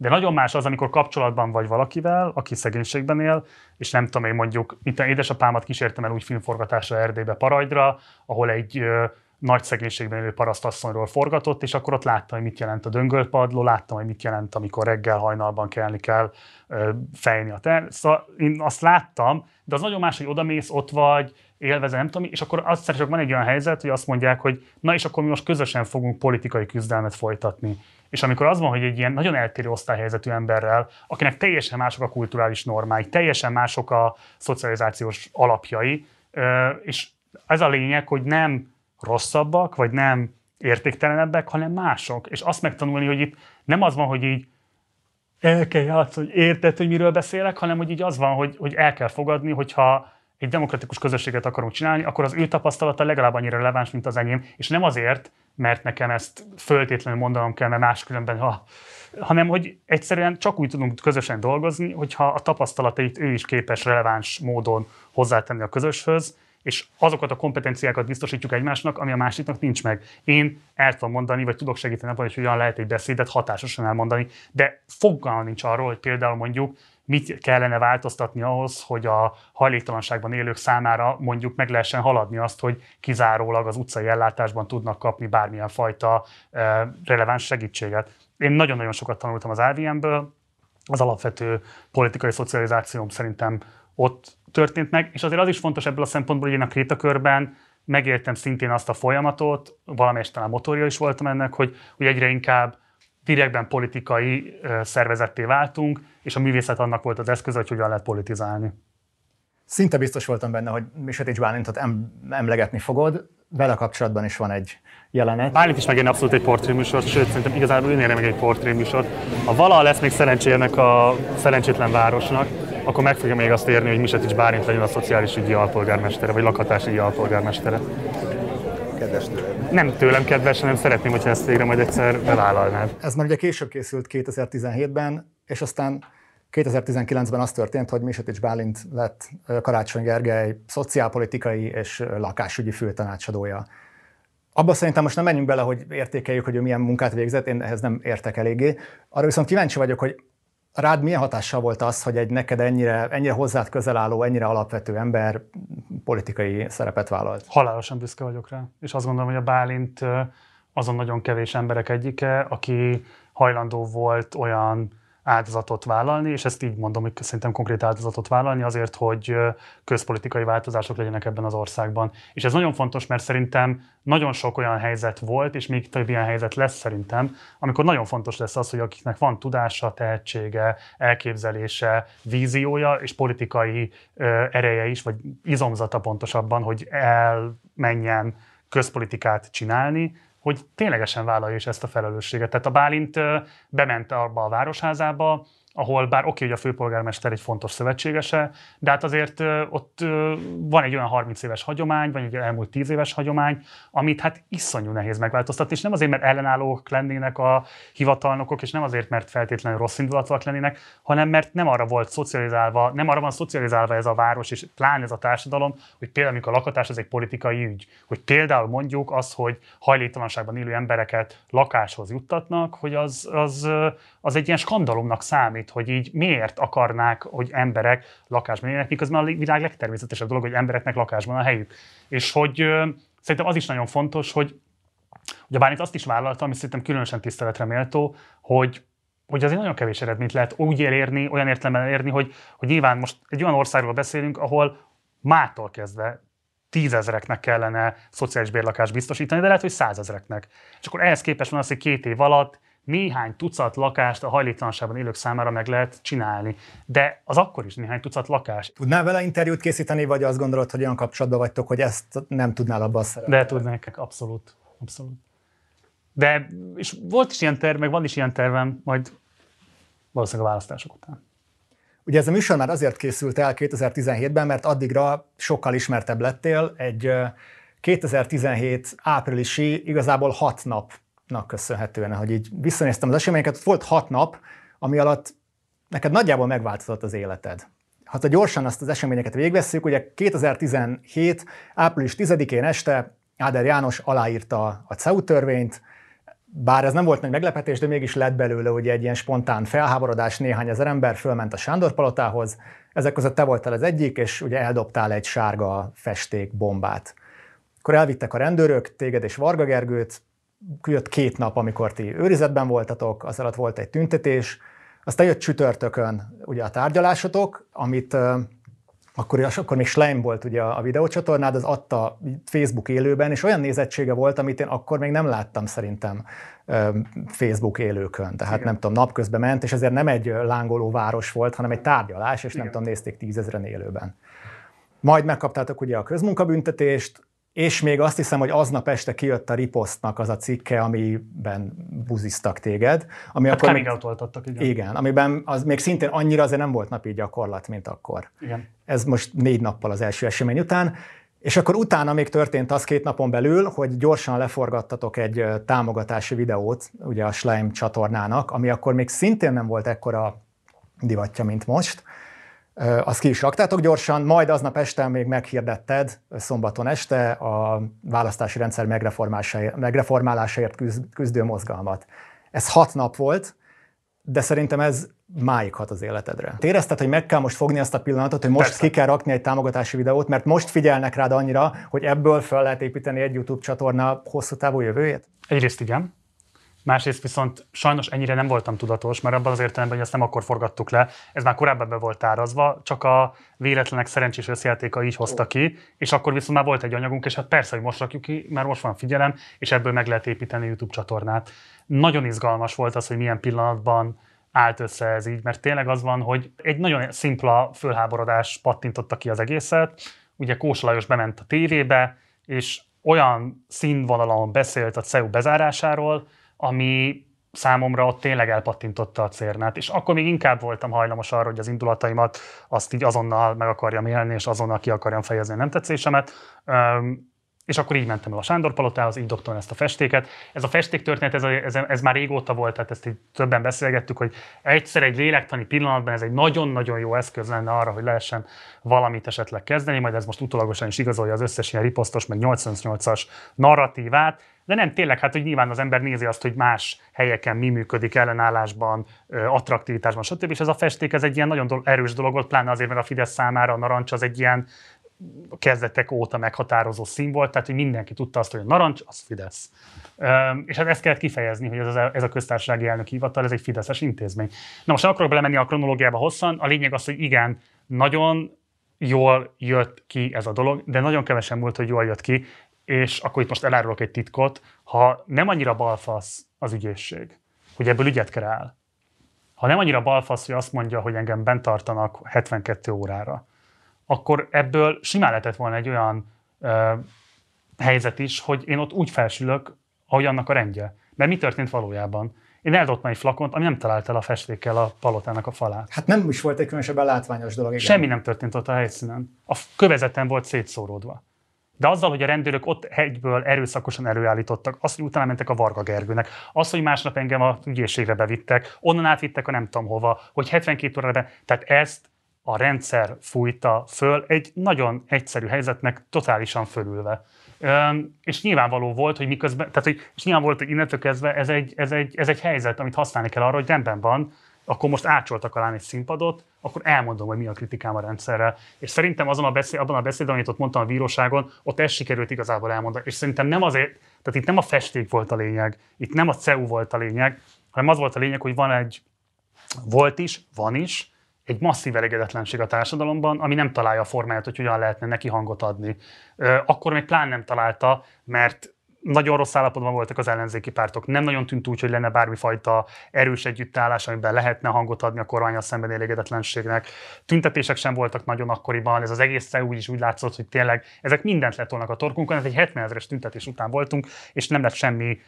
de nagyon más az, amikor kapcsolatban vagy valakivel, aki szegénységben él, és nem tudom én mondjuk, mint édesapámat kísértem el úgy filmforgatásra Erdélybe Parajdra, ahol egy ö, nagy szegénységben élő parasztasszonyról forgatott, és akkor ott láttam, hogy mit jelent a döngölpadló, láttam, hogy mit jelent, amikor reggel hajnalban kelni kell ö, fejni a ter. Szóval én azt láttam, de az nagyon más, hogy odamész, ott vagy, élvezve, nem tudom, és akkor azt csak van egy olyan helyzet, hogy azt mondják, hogy na és akkor mi most közösen fogunk politikai küzdelmet folytatni. És amikor az van, hogy egy ilyen nagyon eltérő osztályhelyzetű emberrel, akinek teljesen mások a kulturális normái, teljesen mások a szocializációs alapjai, és ez a lényeg, hogy nem rosszabbak, vagy nem értéktelenebbek, hanem mások. És azt megtanulni, hogy itt nem az van, hogy így el kell játszani, hogy érted, hogy miről beszélek, hanem hogy így az van, hogy, hogy el kell fogadni, hogyha egy demokratikus közösséget akarunk csinálni, akkor az ő tapasztalata legalább annyira releváns, mint az enyém, és nem azért, mert nekem ezt föltétlenül mondanom kell, mert máskülönben, ha, hanem hogy egyszerűen csak úgy tudunk közösen dolgozni, hogyha a tapasztalatait ő is képes releváns módon hozzátenni a közöshöz, és azokat a kompetenciákat biztosítjuk egymásnak, ami a másiknak nincs meg. Én el tudom mondani, vagy tudok segíteni abban, hogy hogyan lehet egy beszédet hatásosan elmondani, de fogalma nincs arról, hogy például mondjuk mit kellene változtatni ahhoz, hogy a hajléktalanságban élők számára mondjuk meg lehessen haladni azt, hogy kizárólag az utcai ellátásban tudnak kapni bármilyen fajta releváns segítséget. Én nagyon-nagyon sokat tanultam az AVM-ből, az alapvető politikai szocializációm szerintem ott történt meg, és azért az is fontos ebből a szempontból, hogy én a krétakörben megértem szintén azt a folyamatot, valamelyest talán motorja is voltam ennek, hogy, hogy egyre inkább direktben politikai szervezetté váltunk, és a művészet annak volt az eszköz, hogy hogyan lehet politizálni. Szinte biztos voltam benne, hogy Misetics Bálintot emlegetni fogod, vele kapcsolatban is van egy jelenet. Bálint is megérni abszolút egy portréműsort, sőt, szerintem igazából ő meg egy portréműsort. Ha valaha lesz még szerencséjének a szerencsétlen városnak, akkor meg fogja még azt érni, hogy Misetics Bálint legyen a szociális ügyi alpolgármestere, vagy lakhatásügyi alpolgármestere. Kedves tőlem. Nem tőlem kedves, hanem szeretném, hogyha ezt végre majd egyszer bevállalnád. Ez már ugye később készült 2017-ben, és aztán 2019-ben az történt, hogy Misetics Bálint lett Karácsony Gergely szociálpolitikai és lakásügyi főtanácsadója. Abba szerintem most nem menjünk bele, hogy értékeljük, hogy ő milyen munkát végzett, én ehhez nem értek eléggé. Arra viszont kíváncsi vagyok, hogy rád milyen hatással volt az, hogy egy neked ennyire, ennyire hozzád közel álló, ennyire alapvető ember politikai szerepet vállalt? Halálosan büszke vagyok rá, és azt gondolom, hogy a Bálint azon nagyon kevés emberek egyike, aki hajlandó volt olyan áldozatot vállalni, és ezt így mondom, hogy szerintem konkrét áldozatot vállalni azért, hogy közpolitikai változások legyenek ebben az országban. És ez nagyon fontos, mert szerintem nagyon sok olyan helyzet volt, és még több ilyen helyzet lesz szerintem, amikor nagyon fontos lesz az, hogy akiknek van tudása, tehetsége, elképzelése, víziója és politikai ereje is, vagy izomzata pontosabban, hogy elmenjen közpolitikát csinálni, hogy ténylegesen vállalja is ezt a felelősséget. Tehát a Bálint bement abba a városházába, ahol bár oké, hogy a főpolgármester egy fontos szövetségese, de hát azért ott van egy olyan 30 éves hagyomány, vagy egy elmúlt 10 éves hagyomány, amit hát iszonyú nehéz megváltoztatni, és nem azért, mert ellenállók lennének a hivatalnokok, és nem azért, mert feltétlenül rossz indulatúak lennének, hanem mert nem arra volt szocializálva, nem arra van szocializálva ez a város, és pláne ez a társadalom, hogy például amikor a lakatás az egy politikai ügy, hogy például mondjuk az, hogy hajléktalanságban élő embereket lakáshoz juttatnak, hogy az, az, az egy ilyen skandalomnak számít, hogy így miért akarnák, hogy emberek lakásban éljenek, miközben a világ legtermészetesebb dolog, hogy embereknek lakásban a helyük. És hogy szerintem az is nagyon fontos, hogy Ugye bár itt azt is vállaltam, ami szerintem különösen tiszteletre méltó, hogy hogy azért nagyon kevés eredményt lehet úgy elérni, olyan értelemben elérni, hogy, hogy nyilván most egy olyan országról beszélünk, ahol mától kezdve tízezereknek kellene szociális bérlakást biztosítani, de lehet, hogy százezereknek. És akkor ehhez képest van az, hogy két év alatt néhány tucat lakást a hajléktalanságban élők számára meg lehet csinálni. De az akkor is néhány tucat lakás. Tudnál vele interjút készíteni, vagy azt gondolod, hogy olyan kapcsolatban vagytok, hogy ezt nem tudnál abban szerepelni? De tudnék, abszolút. abszolút. De és volt is ilyen terv, meg van is ilyen tervem, majd valószínűleg a választások után. Ugye ez a műsor már azért készült el 2017-ben, mert addigra sokkal ismertebb lettél. Egy 2017 áprilisi, igazából hat napnak köszönhetően, hogy így visszanéztem az eseményeket, volt hat nap, ami alatt neked nagyjából megváltozott az életed. Ha a gyorsan azt az eseményeket végvesszük, ugye 2017. április 10-én este Áder János aláírta a CEU törvényt, bár ez nem volt nagy meglepetés, de mégis lett belőle ugye egy ilyen spontán felháborodás, néhány ezer ember fölment a Sándor palotához, ezek között te voltál az egyik, és ugye eldobtál egy sárga festék bombát. Akkor elvittek a rendőrök, téged és Varga Gergőt, jött két nap, amikor ti őrizetben voltatok, az alatt volt egy tüntetés, aztán jött csütörtökön ugye a tárgyalásotok, amit akkor, akkor még Schleim volt ugye a videócsatornád, az adta Facebook élőben, és olyan nézettsége volt, amit én akkor még nem láttam szerintem Facebook élőkön. Tehát Igen. nem tudom, napközben ment, és ezért nem egy lángoló város volt, hanem egy tárgyalás, és Igen. nem tudom, nézték tízezren élőben. Majd megkaptátok ugye a közmunkabüntetést, és még azt hiszem, hogy aznap este kijött a Riposztnak az a cikke, amiben buziztak téged. Ami hát akkor még, igen. Igen, amiben az még szintén annyira azért nem volt napi gyakorlat, mint akkor. Igen. Ez most négy nappal az első esemény után. És akkor utána még történt az két napon belül, hogy gyorsan leforgattatok egy támogatási videót, ugye a Schleim csatornának, ami akkor még szintén nem volt ekkora divatja, mint most azt ki is raktátok gyorsan, majd aznap este még meghirdetted, szombaton este a választási rendszer megreformálásáért küzdő mozgalmat. Ez hat nap volt, de szerintem ez máig hat az életedre. Te érezted, hogy meg kell most fogni azt a pillanatot, hogy most Persze. ki kell rakni egy támogatási videót, mert most figyelnek rád annyira, hogy ebből fel lehet építeni egy YouTube csatorna hosszú távú jövőjét? Egyrészt igen, Másrészt viszont sajnos ennyire nem voltam tudatos, mert abban az értelemben, hogy ezt nem akkor forgattuk le, ez már korábban be volt árazva, csak a véletlenek szerencsés összjátéka így hozta ki, és akkor viszont már volt egy anyagunk, és hát persze, hogy most rakjuk ki, mert most van figyelem, és ebből meg lehet építeni YouTube csatornát. Nagyon izgalmas volt az, hogy milyen pillanatban állt össze ez így, mert tényleg az van, hogy egy nagyon szimpla fölháborodás pattintotta ki az egészet. Ugye Kós Lajos bement a tévébe, és olyan színvonalon beszélt a CEU bezárásáról, ami számomra ott tényleg elpattintotta a cérnát, és akkor még inkább voltam hajlamos arra, hogy az indulataimat azt így azonnal meg akarjam élni, és azonnal ki akarjam fejezni a nem tetszésemet. És akkor így mentem el a Sándor palotához, így dobtam ezt a festéket. Ez a festék történet, ez, ez, ez már régóta volt, tehát ezt így többen beszélgettük, hogy egyszer egy lélektani pillanatban ez egy nagyon-nagyon jó eszköz lenne arra, hogy lehessen valamit esetleg kezdeni, majd ez most utólagosan is igazolja az összes ilyen riposztos, meg 88-as narratívát, de nem tényleg, hát hogy nyilván az ember nézi azt, hogy más helyeken mi működik ellenállásban, attraktivitásban, stb. És ez a festék, ez egy ilyen nagyon erős dolog volt, pláne azért, mert a Fidesz számára a narancs az egy ilyen kezdetek óta meghatározó szín volt, tehát hogy mindenki tudta azt, hogy a narancs az Fidesz. És hát ezt kellett kifejezni, hogy ez a, ez a köztársasági elnök hivatal, ez egy Fideszes intézmény. Na most nem akarok belemenni a kronológiába hosszan, a lényeg az, hogy igen, nagyon jól jött ki ez a dolog, de nagyon kevesen múlt, hogy jól jött ki, és akkor itt most elárulok egy titkot, ha nem annyira balfasz az ügyészség, hogy ebből ügyet kreál, ha nem annyira balfasz, hogy azt mondja, hogy engem bent tartanak 72 órára, akkor ebből simán lehetett volna egy olyan ö, helyzet is, hogy én ott úgy felsülök, ahogy annak a rendje. Mert mi történt valójában? Én eldobtam egy flakont, ami nem talált el a festékkel a palotának a falát. Hát nem is volt egy különösebben látványos dolog. Igen. Semmi nem történt ott a helyszínen. A kövezeten volt szétszóródva. De azzal, hogy a rendőrök ott egyből erőszakosan előállítottak, azt, hogy utána mentek a Varga Gergőnek, az, hogy másnap engem a ügyészségre bevittek, onnan átvittek a nem tudom hova, hogy 72 órára be, tehát ezt a rendszer fújta föl egy nagyon egyszerű helyzetnek totálisan fölülve. Üm, és nyilvánvaló volt, hogy miközben, tehát hogy, és nyilván volt, hogy innentől kezdve ez egy, ez, egy, ez egy helyzet, amit használni kell arra, hogy rendben van, akkor most ácsoltak alá egy színpadot, akkor elmondom, hogy mi a kritikám a rendszerrel. És szerintem azon a beszéd, abban a beszédben, amit ott mondtam a bíróságon, ott ez sikerült igazából elmondani. És szerintem nem azért, tehát itt nem a festék volt a lényeg, itt nem a CEU volt a lényeg, hanem az volt a lényeg, hogy van egy, volt is, van is, egy masszív elégedetlenség a társadalomban, ami nem találja a formáját, hogy hogyan lehetne neki hangot adni. Akkor még plán nem találta, mert nagyon rossz állapotban voltak az ellenzéki pártok. Nem nagyon tűnt úgy, hogy lenne bármifajta erős együttállás, amiben lehetne hangot adni a kormányal szemben elégedetlenségnek. Tüntetések sem voltak nagyon akkoriban, ez az egész úgy is úgy látszott, hogy tényleg ezek mindent letolnak a torkunkon, ez egy 70 ezeres tüntetés után voltunk, és nem lett semmi,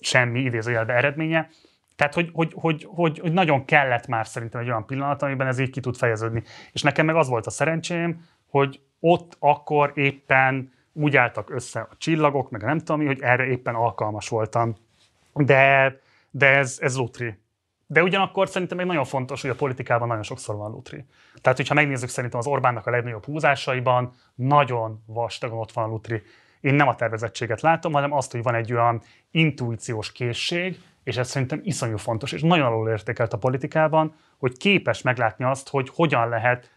semmi idézőjelbe eredménye. Tehát, hogy, hogy, hogy, hogy, hogy nagyon kellett már szerintem egy olyan pillanat, amiben ez így ki tud fejeződni. És nekem meg az volt a szerencsém, hogy ott akkor éppen úgy álltak össze a csillagok, meg nem tudom hogy erre éppen alkalmas voltam. De, de ez, ez lutri. De ugyanakkor szerintem még nagyon fontos, hogy a politikában nagyon sokszor van lutri. Tehát, hogyha megnézzük szerintem az Orbánnak a legnagyobb húzásaiban, nagyon vastagon ott van a lutri. Én nem a tervezettséget látom, hanem azt, hogy van egy olyan intuíciós készség, és ez szerintem iszonyú fontos, és nagyon alul értékelt a politikában, hogy képes meglátni azt, hogy hogyan lehet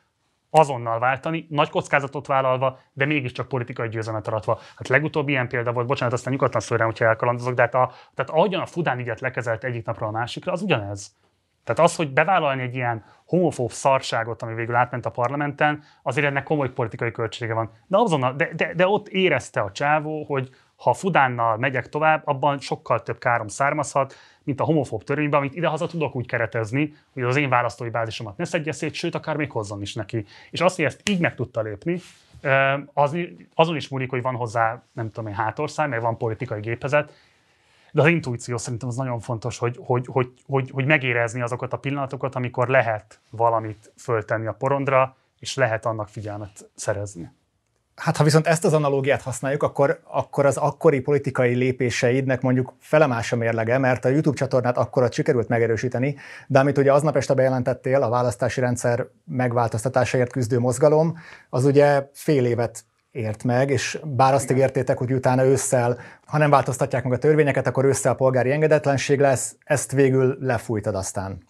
azonnal váltani, nagy kockázatot vállalva, de mégiscsak politikai győzelmet aratva. Hát legutóbbi ilyen példa volt, bocsánat, aztán nyugodtan szólj hogyha elkalandozok, de hát, a, tehát ahogyan a Fudán ügyet lekezelt egyik napra a másikra, az ugyanez. Tehát az, hogy bevállalni egy ilyen homofób szarságot, ami végül átment a parlamenten, azért ennek komoly politikai költsége van. De, azonnal, de, de, de ott érezte a csávó, hogy ha Fudánnal megyek tovább, abban sokkal több károm származhat, mint a homofób törvényben, amit idehaza tudok úgy keretezni, hogy az én választói bázisomat ne szedje szét, sőt, akár még hozzon is neki. És azt, hogy ezt így meg tudta lépni, az, azon is múlik, hogy van hozzá, nem tudom én, hátország, mert van politikai gépezet, de az intuíció szerintem az nagyon fontos, hogy, hogy, hogy, hogy, hogy megérezni azokat a pillanatokat, amikor lehet valamit föltenni a porondra, és lehet annak figyelmet szerezni. Hát ha viszont ezt az analógiát használjuk, akkor, akkor az akkori politikai lépéseidnek mondjuk felemás a mérlege, mert a YouTube csatornát akkor sikerült megerősíteni, de amit ugye aznap este bejelentettél, a választási rendszer megváltoztatásáért küzdő mozgalom, az ugye fél évet ért meg, és bár azt ígértétek, hogy utána ősszel, ha nem változtatják meg a törvényeket, akkor ősszel polgári engedetlenség lesz, ezt végül lefújtad aztán.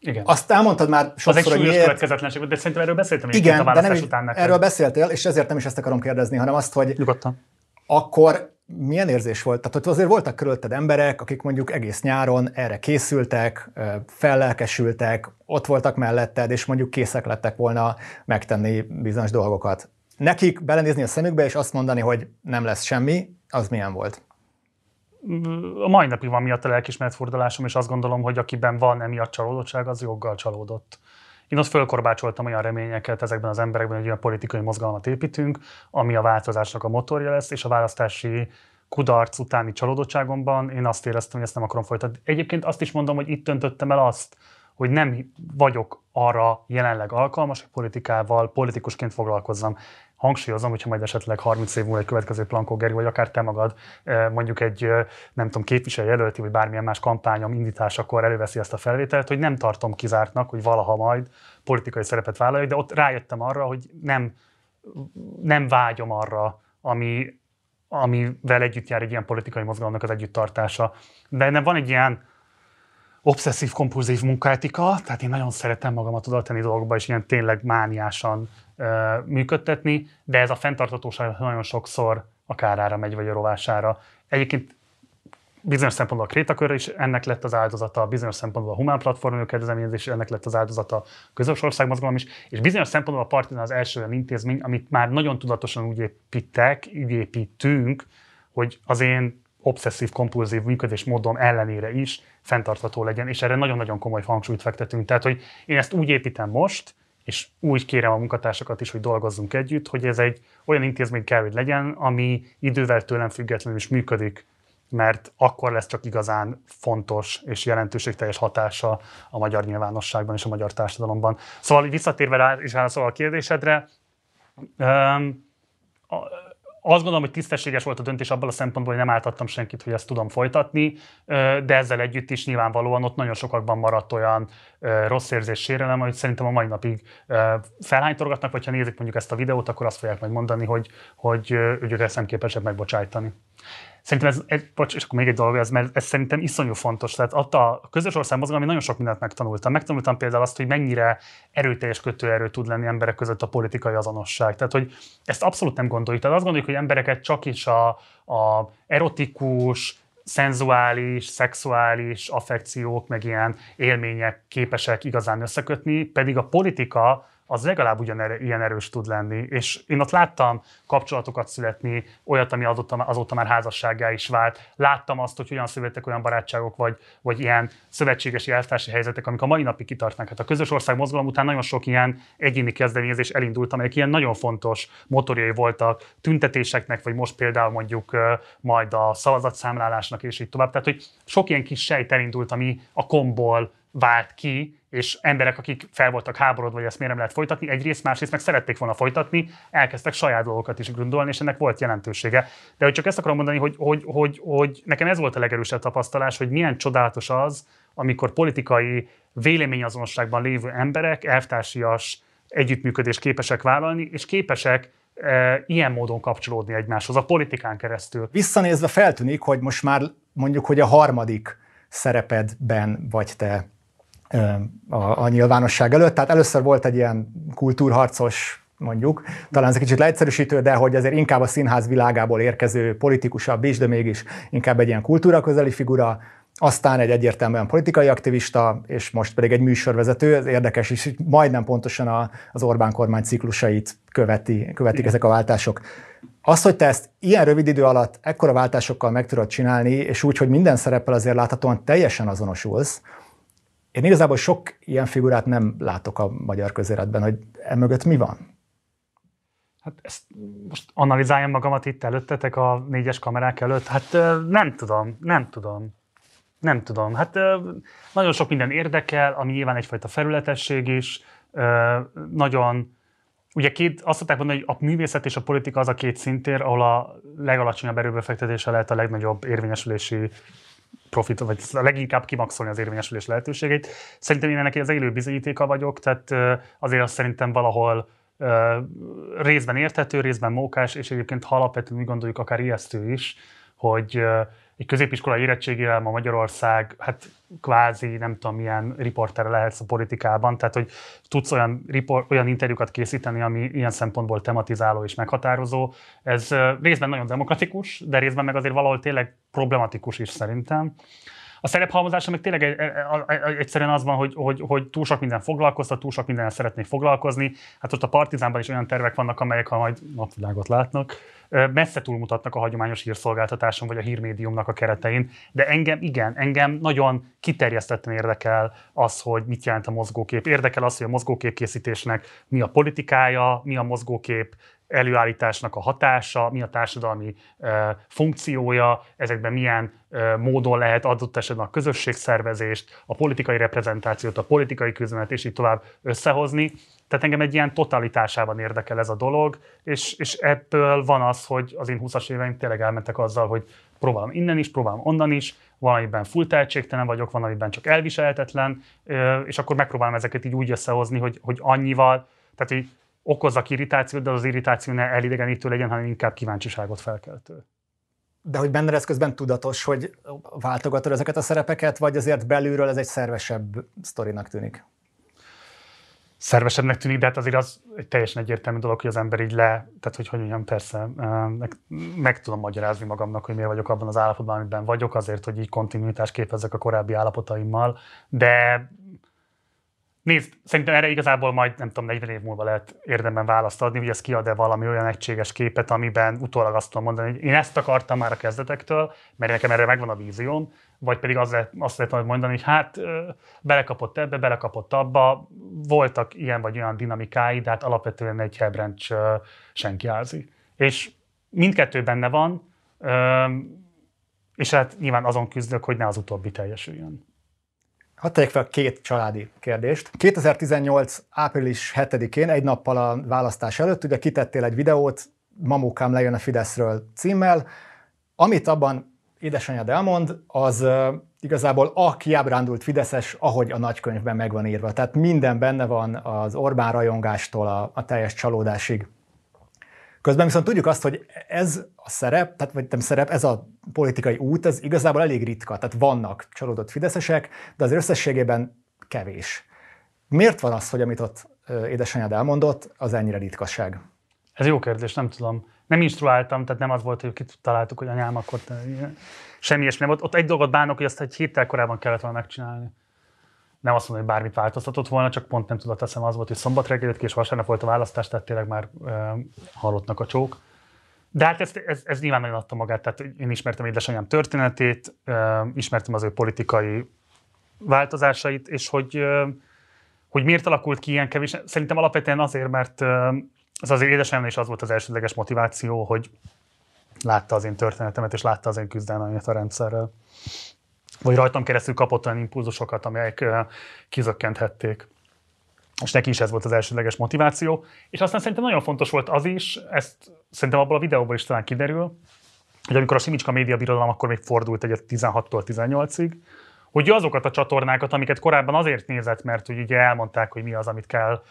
Igen. Azt elmondtad már sokszor, az egy hogy miért... következetlenség, de szerintem erről beszéltem Igen, a de nem is, után neked. erről beszéltél, és ezért nem is ezt akarom kérdezni, hanem azt, hogy Nyugodtan. akkor milyen érzés volt? Tehát hogy azért voltak körülötted emberek, akik mondjuk egész nyáron erre készültek, fellelkesültek, ott voltak melletted, és mondjuk készek lettek volna megtenni bizonyos dolgokat. Nekik belenézni a szemükbe, és azt mondani, hogy nem lesz semmi, az milyen volt? A mai napig van miatt a lelkismeret fordulásom, és azt gondolom, hogy akiben van emiatt csalódottság, az joggal csalódott. Én ott fölkorbácsoltam olyan reményeket ezekben az emberekben, hogy olyan politikai mozgalmat építünk, ami a változásnak a motorja lesz, és a választási kudarc utáni csalódottságomban én azt éreztem, hogy ezt nem akarom folytatni. Egyébként azt is mondom, hogy itt döntöttem el azt, hogy nem vagyok arra jelenleg alkalmas, hogy politikával, politikusként foglalkozzam hangsúlyozom, hogyha majd esetleg 30 év múlva egy következő Plankó Geri, vagy akár te magad mondjuk egy, nem tudom, képviselőjelölti, vagy bármilyen más kampányom indításakor előveszi ezt a felvételt, hogy nem tartom kizártnak, hogy valaha majd politikai szerepet vállalja, de ott rájöttem arra, hogy nem, nem vágyom arra, ami, amivel együtt jár egy ilyen politikai mozgalomnak az együtttartása. De ennek van egy ilyen obszesszív-kompulzív munkátika, tehát én nagyon szeretem magamat oda tenni dolgokba, és ilyen tényleg mániásan működtetni, de ez a fenntartatóság nagyon sokszor a kárára megy, vagy a rovására. Egyébként bizonyos szempontból a Krétakör is ennek lett az áldozata, bizonyos szempontból a Humán Platform kezdeményezés ennek lett az áldozata, a Közös Országmozgalom is, és bizonyos szempontból a Partizán az első olyan intézmény, amit már nagyon tudatosan úgy építek, így építünk, hogy az én obszesszív-kompulzív működés módom ellenére is fenntartható legyen, és erre nagyon-nagyon komoly hangsúlyt fektetünk. Tehát, hogy én ezt úgy építem most, és úgy kérem a munkatársakat is, hogy dolgozzunk együtt, hogy ez egy olyan intézmény kell, hogy legyen, ami idővel tőlem függetlenül is működik, mert akkor lesz csak igazán fontos és jelentőségteljes hatása a magyar nyilvánosságban és a magyar társadalomban. Szóval visszatérve rá is válaszol a kérdésedre, um, azt gondolom, hogy tisztességes volt a döntés abban a szempontból, hogy nem áltattam senkit, hogy ezt tudom folytatni, de ezzel együtt is nyilvánvalóan ott nagyon sokakban maradt olyan rossz érzés, sérelem, hogy szerintem a mai napig felhánytorgatnak, vagy ha nézik mondjuk ezt a videót, akkor azt fogják majd mondani, hogy, hogy ők ezt nem képesek megbocsájtani. Szerintem ez, ez bocs, és akkor még egy dolog, ez, mert ez szerintem iszonyú fontos. Tehát ott a közös ország mozgalom, nagyon sok mindent megtanultam. Megtanultam például azt, hogy mennyire erőteljes kötőerő tud lenni emberek között a politikai azonosság. Tehát, hogy ezt abszolút nem gondoljuk. Tehát azt gondoljuk, hogy embereket csak is a, a erotikus, szenzuális, szexuális affekciók, meg ilyen élmények képesek igazán összekötni, pedig a politika az legalább ugyan ilyen erős tud lenni. És én ott láttam kapcsolatokat születni, olyat, ami azóta, azóta már házasságá is vált. Láttam azt, hogy hogyan születtek olyan barátságok, vagy, vagy ilyen szövetségesi elvtársi helyzetek, amik a mai napig kitartnak. Hát a közös ország mozgalom után nagyon sok ilyen egyéni kezdeményezés elindult, amelyek ilyen nagyon fontos motorjai voltak tüntetéseknek, vagy most például mondjuk majd a szavazatszámlálásnak, és így tovább. Tehát, hogy sok ilyen kis sejt elindult, ami a komból vált ki, és emberek, akik fel voltak háborodva, vagy ezt miért nem lehet folytatni, egyrészt, másrészt meg szerették volna folytatni, elkezdtek saját dolgokat is gondolni, és ennek volt jelentősége. De hogy csak ezt akarom mondani, hogy, hogy, hogy, hogy nekem ez volt a legerősebb tapasztalás, hogy milyen csodálatos az, amikor politikai véleményazonosságban lévő emberek elvtársias együttműködést képesek vállalni, és képesek e, ilyen módon kapcsolódni egymáshoz, a politikán keresztül. Visszanézve feltűnik, hogy most már mondjuk, hogy a harmadik szerepedben vagy te a, a nyilvánosság előtt. Tehát először volt egy ilyen kultúrharcos mondjuk, talán ez egy kicsit leegyszerűsítő, de hogy azért inkább a színház világából érkező politikusabb is, de mégis inkább egy ilyen kultúraközeli figura, aztán egy egyértelműen politikai aktivista, és most pedig egy műsorvezető, ez érdekes, és majdnem pontosan a, az Orbán kormány ciklusait követi, követik ezek a váltások. Az, hogy te ezt ilyen rövid idő alatt ekkora váltásokkal meg tudod csinálni, és úgy, hogy minden szereppel azért láthatóan teljesen azonosulsz, én igazából sok ilyen figurát nem látok a magyar közéletben, hogy emögött mi van? Hát ezt most analizáljam magamat itt előttetek a négyes kamerák előtt. Hát nem tudom, nem tudom. Nem tudom. Hát nagyon sok minden érdekel, ami nyilván egyfajta felületesség is. Nagyon, ugye két, azt szokták mondani, hogy a művészet és a politika az a két szintér, ahol a legalacsonyabb erőbefektetése lehet a legnagyobb érvényesülési profit, vagy leginkább kimaxolni az érvényesülés lehetőségét. Szerintem én ennek az élő bizonyítéka vagyok, tehát azért azt szerintem valahol részben érthető, részben mókás, és egyébként ha alapvetően úgy gondoljuk, akár ijesztő is, hogy egy középiskolai érettségével ma Magyarország, hát kvázi nem tudom milyen riporter lehetsz a politikában, tehát hogy tudsz olyan, riport, olyan interjúkat készíteni, ami ilyen szempontból tematizáló és meghatározó. Ez részben nagyon demokratikus, de részben meg azért valahol tényleg problematikus is szerintem. A szerephalmozása meg tényleg egyszerűen az van, hogy, hogy, hogy túl sok minden foglalkoztat, túl sok mindennel szeretnék foglalkozni. Hát ott a Partizánban is olyan tervek vannak, amelyek, ha majd napvilágot látnak, messze túlmutatnak a hagyományos hírszolgáltatáson vagy a hírmédiumnak a keretein, de engem igen, engem nagyon kiterjesztetten érdekel az, hogy mit jelent a mozgókép. Érdekel az, hogy a mozgókép készítésnek mi a politikája, mi a mozgókép előállításnak a hatása, mi a társadalmi funkciója, ezekben milyen módon lehet adott esetben a közösségszervezést, a politikai reprezentációt, a politikai küzdelmet és így tovább összehozni. Tehát engem egy ilyen totalitásában érdekel ez a dolog, és, és ebből van az, hogy az én 20-as éveim tényleg elmentek azzal, hogy próbálom innen is, próbálom onnan is, valamiben full tehetségtelen vagyok, van, amiben csak elviselhetetlen, és akkor megpróbálom ezeket így úgy összehozni, hogy, hogy annyival, tehát hogy okozzak irritációt, de az irritáció ne elidegenítő legyen, hanem inkább kíváncsiságot felkeltő. De hogy benne ez közben tudatos, hogy váltogatod ezeket a szerepeket, vagy azért belülről ez egy szervesebb sztorinak tűnik? szervesebbnek tűnik, de hát azért az egy teljesen egyértelmű dolog, hogy az ember így le, tehát hogy hogy mondjam, persze, meg, meg tudom magyarázni magamnak, hogy miért vagyok abban az állapotban, amiben vagyok, azért, hogy így kontinuitást képezzek a korábbi állapotaimmal, de Nézd, szerintem erre igazából majd, nem tudom, 40 év múlva lehet érdemben választ adni, hogy ez kiad-e valami olyan egységes képet, amiben utólag azt tudom mondani, hogy én ezt akartam már a kezdetektől, mert nekem erre megvan a vízióm, vagy pedig az lehet, azt lehet mondani, hogy hát belekapott ebbe, belekapott abba, voltak ilyen vagy olyan dinamikái, de hát alapvetően egy hebrencs senki házi. És mindkettő benne van, és hát nyilván azon küzdök, hogy ne az utóbbi teljesüljön. Hadd tegyek fel két családi kérdést. 2018. április 7-én, egy nappal a választás előtt, ugye kitettél egy videót, Mamukám lejön a Fideszről címmel, amit abban édesanyád elmond, az igazából a kiábrándult Fideszes, ahogy a nagykönyvben meg van írva. Tehát minden benne van az Orbán rajongástól a, a teljes csalódásig. Közben viszont tudjuk azt, hogy ez a szerep, tehát vagy nem szerep, ez a politikai út, ez igazából elég ritka. Tehát vannak csalódott fideszesek, de az összességében kevés. Miért van az, hogy amit ott édesanyád elmondott, az ennyire ritkaság? Ez jó kérdés, nem tudom. Nem instruáltam, tehát nem az volt, hogy találtuk, hogy anyám akkor semmi ilyesmi nem volt. Ott egy dolgot bánok, hogy azt egy héttel korábban kellett volna megcsinálni. Nem azt mondom, hogy bármit változtatott volna, csak pont nem tudott eszem az volt, hogy szombat reggel jött ki, és vasárnap volt a választás, tehát tényleg már e, halottnak a csók. De hát ez, ez, ez nyilván nagyon adta magát, tehát én ismertem édesanyám történetét, e, ismertem az ő politikai változásait, és hogy, e, hogy miért alakult ki ilyen kevés. Szerintem alapvetően azért, mert ez azért édesanyám is az volt az elsődleges motiváció, hogy látta az én történetemet, és látta az én küzdelmemet a rendszerrel. Vagy rajtam keresztül kapott olyan impulzusokat, amelyek kizökkenthették. És neki is ez volt az elsődleges motiváció. És aztán szerintem nagyon fontos volt az is, ezt szerintem abból a videóból is talán kiderül, hogy amikor a Simicska média birodalom akkor még fordult egy 16-tól 18-ig, hogy azokat a csatornákat, amiket korábban azért nézett, mert hogy ugye elmondták, hogy mi az, amit kell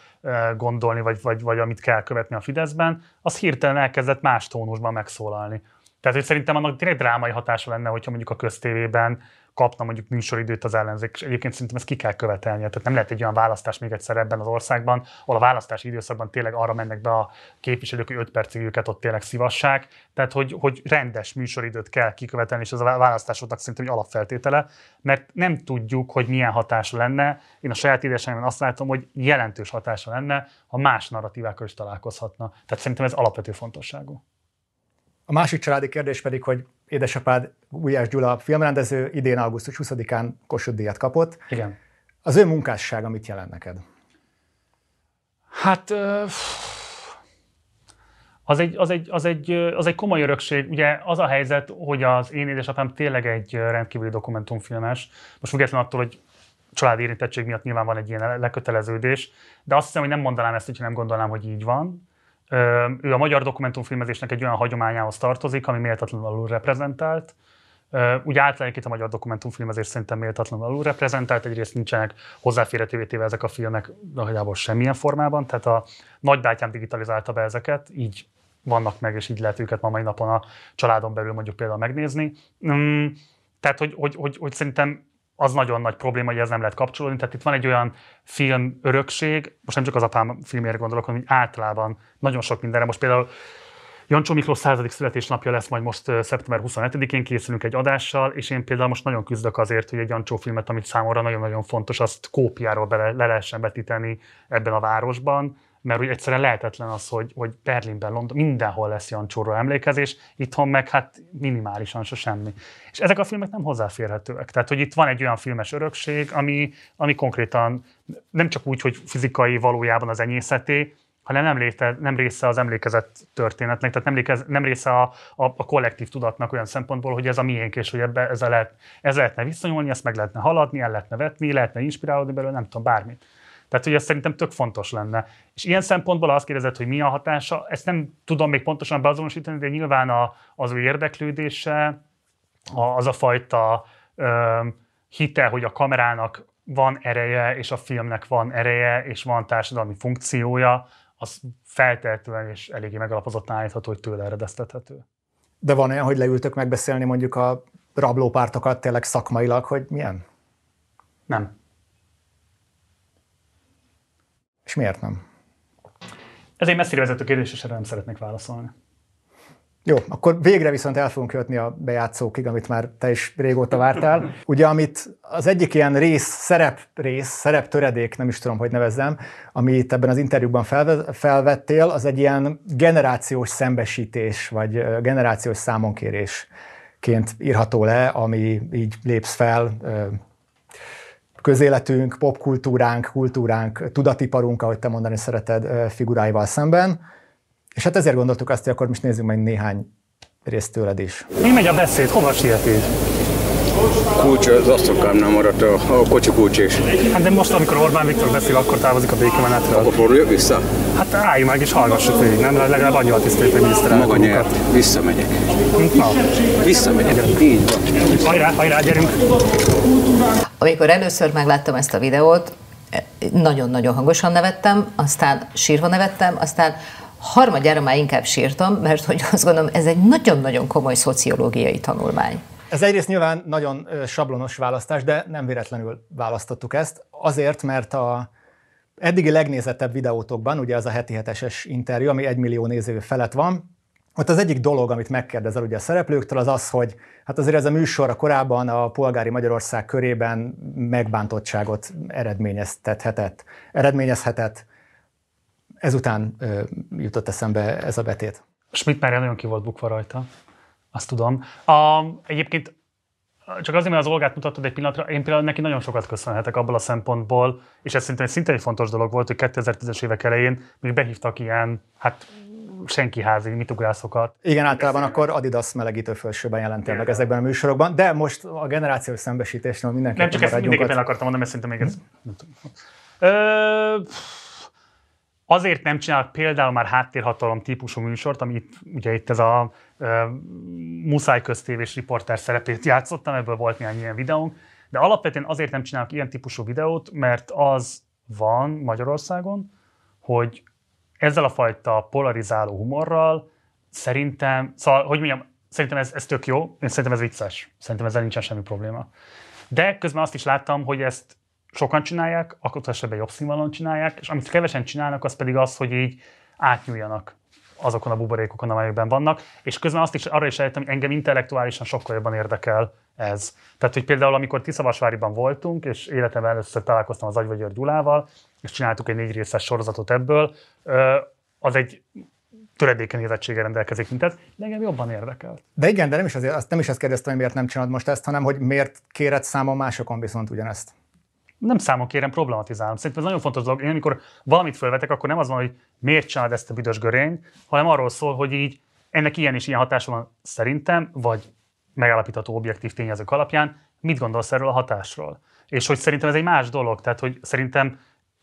gondolni, vagy, vagy, vagy amit kell követni a Fideszben, az hirtelen elkezdett más tónusban megszólalni. Tehát, hogy szerintem annak tényleg drámai hatása lenne, hogyha mondjuk a köztévében kapna mondjuk műsoridőt az ellenzék, és egyébként szerintem ezt ki kell követelnie. Tehát nem lehet egy olyan választás még egyszer ebben az országban, ahol a választási időszakban tényleg arra mennek be a képviselők, hogy 5 percig őket ott tényleg szívassák. Tehát, hogy, hogy rendes műsoridőt kell kikövetelni, és ez a választásoknak szerintem egy alapfeltétele, mert nem tudjuk, hogy milyen hatása lenne. Én a saját édesemben azt látom, hogy jelentős hatása lenne, ha más narratívákkal is találkozhatna. Tehát szerintem ez alapvető fontosságú. A másik családi kérdés pedig, hogy édesapád Gulyás Gyula filmrendező idén augusztus 20-án Kossuth díjat kapott. Igen. Az ő munkássága mit jelent neked? Hát az egy, az, egy, az, egy, az egy komoly örökség. Ugye az a helyzet, hogy az én édesapám tényleg egy rendkívüli dokumentumfilmes. Most függetlenül attól, hogy családi érintettség miatt nyilván van egy ilyen leköteleződés, de azt hiszem, hogy nem mondanám ezt, hogyha nem gondolnám, hogy így van. Ő a magyar dokumentumfilmezésnek egy olyan hagyományához tartozik, ami méltatlanul alul reprezentált. Ugye általában itt a magyar dokumentumfilmezés szerintem méltatlanul alul reprezentált, egyrészt nincsenek hozzáférhetővé téve ezek a filmek nagyjából semmilyen formában, tehát a nagybátyám digitalizálta be ezeket, így vannak meg, és így lehet őket ma mai napon a családon belül mondjuk például megnézni. Tehát, hogy, hogy, hogy, hogy szerintem az nagyon nagy probléma, hogy ez nem lehet kapcsolódni. Tehát itt van egy olyan film örökség, most nem csak az apám filmére gondolok, hanem általában nagyon sok mindenre. Most például Jancsó Miklós századik születésnapja lesz majd most szeptember 27-én készülünk egy adással, és én például most nagyon küzdök azért, hogy egy Jancsó filmet, amit számomra nagyon-nagyon fontos, azt kópiáról bele, le lehessen betíteni ebben a városban, mert úgy egyszerűen lehetetlen az, hogy, hogy Berlinben, London, mindenhol lesz Jancsóról emlékezés, itthon meg hát minimálisan se semmi. És ezek a filmek nem hozzáférhetőek. Tehát, hogy itt van egy olyan filmes örökség, ami, ami konkrétan nem csak úgy, hogy fizikai valójában az enyészeté, hanem nem, léte, nem része az emlékezett történetnek, tehát nem, lékez, nem része a, a, a kollektív tudatnak olyan szempontból, hogy ez a miénk, és hogy ebbe ez, lehet, ez lehetne viszonyulni, ezt meg lehetne haladni, el lehetne vetni, lehetne inspirálódni belőle, nem tudom, bármit. Tehát, hogy ez szerintem tök fontos lenne. És ilyen szempontból azt kérdezett, hogy mi a hatása, ezt nem tudom még pontosan beazonosítani, de nyilván a, az ő érdeklődése, a, az a fajta ö, hite, hogy a kamerának van ereje, és a filmnek van ereje, és van társadalmi funkciója, az feltehetően és eléggé megalapozottan állítható, hogy tőle eredeztethető. De van olyan, hogy leültök megbeszélni mondjuk a rablópártokat tényleg szakmailag, hogy milyen? Nem. És miért nem? Ez egy messzire vezető kérdés, és erre nem szeretnék válaszolni. Jó, akkor végre viszont el fogunk kötni a bejátszókig, amit már te is régóta vártál. Ugye, amit az egyik ilyen rész, szerep rész, szerep töredék, nem is tudom, hogy nevezzem, amit ebben az interjúban felvettél, az egy ilyen generációs szembesítés, vagy generációs számonkérésként írható le, ami így lépsz fel közéletünk, popkultúránk, kultúránk, tudatiparunk, ahogy te mondani szereted, figuráival szemben. És hát ezért gondoltuk azt, hogy akkor most nézzük meg néhány részt tőled is. Mi megy a beszéd? Hova sietés? kulcs az asztalkámnál maradt a, a kocsi kulcs is. Hát de most, amikor Orbán Viktor beszél, akkor távozik a békemenetről. Akkor fordulja vissza? Hát álljunk meg és hallgassuk végig, nem? Legalább annyi a tisztelt, hogy Maga nyert. Visszamegyek. Na. Visszamegyek. Igen. Így van. Hajrá, hajrá, gyerünk! Amikor először megláttam ezt a videót, nagyon-nagyon hangosan nevettem, aztán sírva nevettem, aztán harmadjára már inkább sírtam, mert hogy azt gondolom, ez egy nagyon-nagyon komoly szociológiai tanulmány. Ez egyrészt nyilván nagyon sablonos választás, de nem véletlenül választottuk ezt. Azért, mert a eddigi legnézettebb videótokban, ugye az a heti heteses interjú, ami egy millió néző felett van, ott az egyik dolog, amit megkérdezel ugye a szereplőktől, az az, hogy hát azért ez a műsor a korábban a polgári Magyarország körében megbántottságot eredményeztethetett, eredményezhetett. Ezután ö, jutott eszembe ez a betét. Schmidt már nagyon ki volt bukva rajta, azt tudom. A, egyébként csak azért, mert az Olgát mutattad egy pillanatra, én például neki nagyon sokat köszönhetek abból a szempontból, és ez szerintem egy szintén egy fontos dolog volt, hogy 2010-es évek elején még behívtak ilyen, hát senki házi mitugrászokat. Igen, általában akkor Adidas melegítő fölsőben jelentél meg ezekben a műsorokban, de most a generációs szembesítésnél mindenképpen Nem csak ezt mindenképpen akartam mondani, mert szerintem még ez... Ö, azért nem csinálok például már háttérhatalom típusú műsort, ami itt, ugye itt ez a ö, muszáj köztévés riporter szerepét játszottam, ebből volt néhány ilyen videónk, de alapvetően azért nem csinálok ilyen típusú videót, mert az van Magyarországon, hogy ezzel a fajta polarizáló humorral szerintem, szóval, hogy mondjam, szerintem ez, ez tök jó, én szerintem ez vicces, szerintem ezzel nincsen semmi probléma. De közben azt is láttam, hogy ezt sokan csinálják, akkor esetben jobb színvonalon csinálják, és amit kevesen csinálnak, az pedig az, hogy így átnyúljanak azokon a buborékokon, amelyekben vannak, és közben azt is arra is eljöttem, hogy engem intellektuálisan sokkal jobban érdekel ez. Tehát, hogy például amikor Tiszavasváriban voltunk, és életemben először találkoztam az Agyvagyör Gyulával, és csináltuk egy négy részes sorozatot ebből, az egy töredéken érettséggel rendelkezik, mint ez, de engem jobban érdekel. De igen, de nem is, azért, azt nem is ezt kérdeztem, hogy miért nem csinálod most ezt, hanem hogy miért kéred számon másokon viszont ugyanezt. Nem számon kérem, problematizálom. Szerintem ez nagyon fontos dolog. Én amikor valamit felvetek, akkor nem az van, hogy miért csinálod ezt a büdös görény, hanem arról szól, hogy így ennek ilyen és ilyen hatása van szerintem, vagy megállapítható objektív tényezők alapján, mit gondolsz erről a hatásról? És hogy szerintem ez egy más dolog, tehát hogy szerintem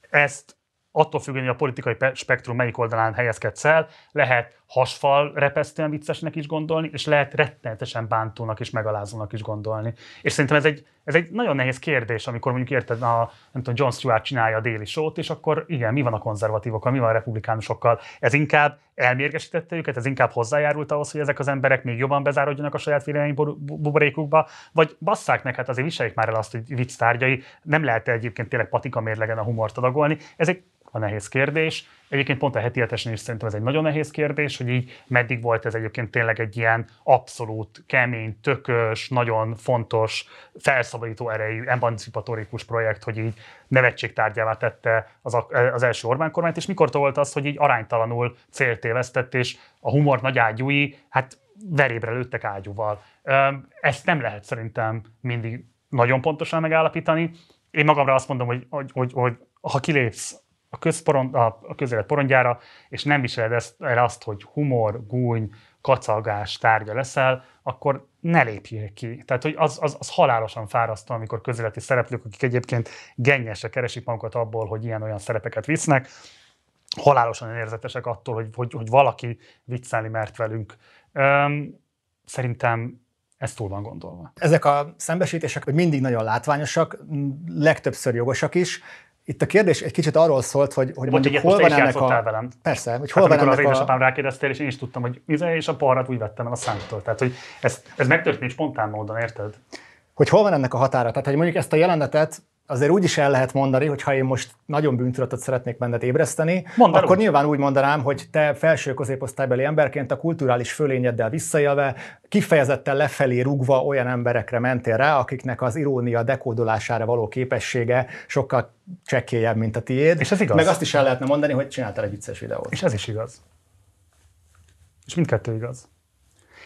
ezt attól függően, hogy a politikai spektrum melyik oldalán helyezkedsz el, lehet hasfal repesztően viccesnek is gondolni, és lehet rettenetesen bántónak és megalázónak is gondolni. És szerintem ez egy, ez egy nagyon nehéz kérdés, amikor mondjuk érted, a, nem tudom, John Stewart csinálja a déli sót, és akkor igen, mi van a konzervatívokkal, mi van a republikánusokkal. Ez inkább elmérgesítette őket, ez inkább hozzájárult ahhoz, hogy ezek az emberek még jobban bezárodjanak a saját vélemény buborékukba, vagy basszák meg, hát azért viseljék már el azt, hogy vicc tárgyai, nem lehet egyébként tényleg patika mérlegen a humort adagolni. Ez egy a nehéz kérdés. Egyébként pont a heti is szerintem ez egy nagyon nehéz kérdés, hogy így meddig volt ez egyébként tényleg egy ilyen abszolút kemény, tökös, nagyon fontos, felszabadító erejű, emancipatorikus projekt, hogy így nevetségtárgyává tette az, az első Orbán kormányt, és mikor volt az, hogy így aránytalanul céltévesztett, és a humor nagy ágyúi, hát verébre lőttek ágyúval. Ezt nem lehet szerintem mindig nagyon pontosan megállapítani. Én magamra azt mondom, hogy, hogy, hogy, hogy ha kilépsz a, közporond, a, a közélet porondjára, és nem viseled ezt, erre azt, hogy humor, gúny, kacagás tárgya leszel, akkor ne lépjél ki. Tehát, hogy az, az, az halálosan fárasztó, amikor közéleti szereplők, akik egyébként gennyesek keresik magukat abból, hogy ilyen-olyan szerepeket visznek, halálosan érzetesek attól, hogy, hogy, hogy valaki viccelni mert velünk. Üm, szerintem ez túl van gondolva. Ezek a szembesítések hogy mindig nagyon látványosak, legtöbbször jogosak is, itt a kérdés egy kicsit arról szólt, hogy, hogy mondjuk hol van ennek a... velem. Persze, hogy hol hát, van ennek az a... édesapám rákérdeztél, és én is tudtam, hogy izé, és a parrat úgy vettem el a számtól. Tehát, hogy ez, ez megtörténik spontán módon, érted? Hogy hol van ennek a határa? Tehát, hogy mondjuk ezt a jelenetet azért úgy is el lehet mondani, hogy ha én most nagyon bűntudatot szeretnék benned ébreszteni, Mondd akkor nyilván úgy mondanám, hogy te felső középosztálybeli emberként a kulturális fölényeddel visszajelve, kifejezetten lefelé rugva olyan emberekre mentél rá, akiknek az irónia dekódolására való képessége sokkal csekkélyebb, mint a tiéd. És ez igaz. Meg azt is el lehetne mondani, hogy csináltál egy vicces videót. És ez is igaz. És mindkettő igaz.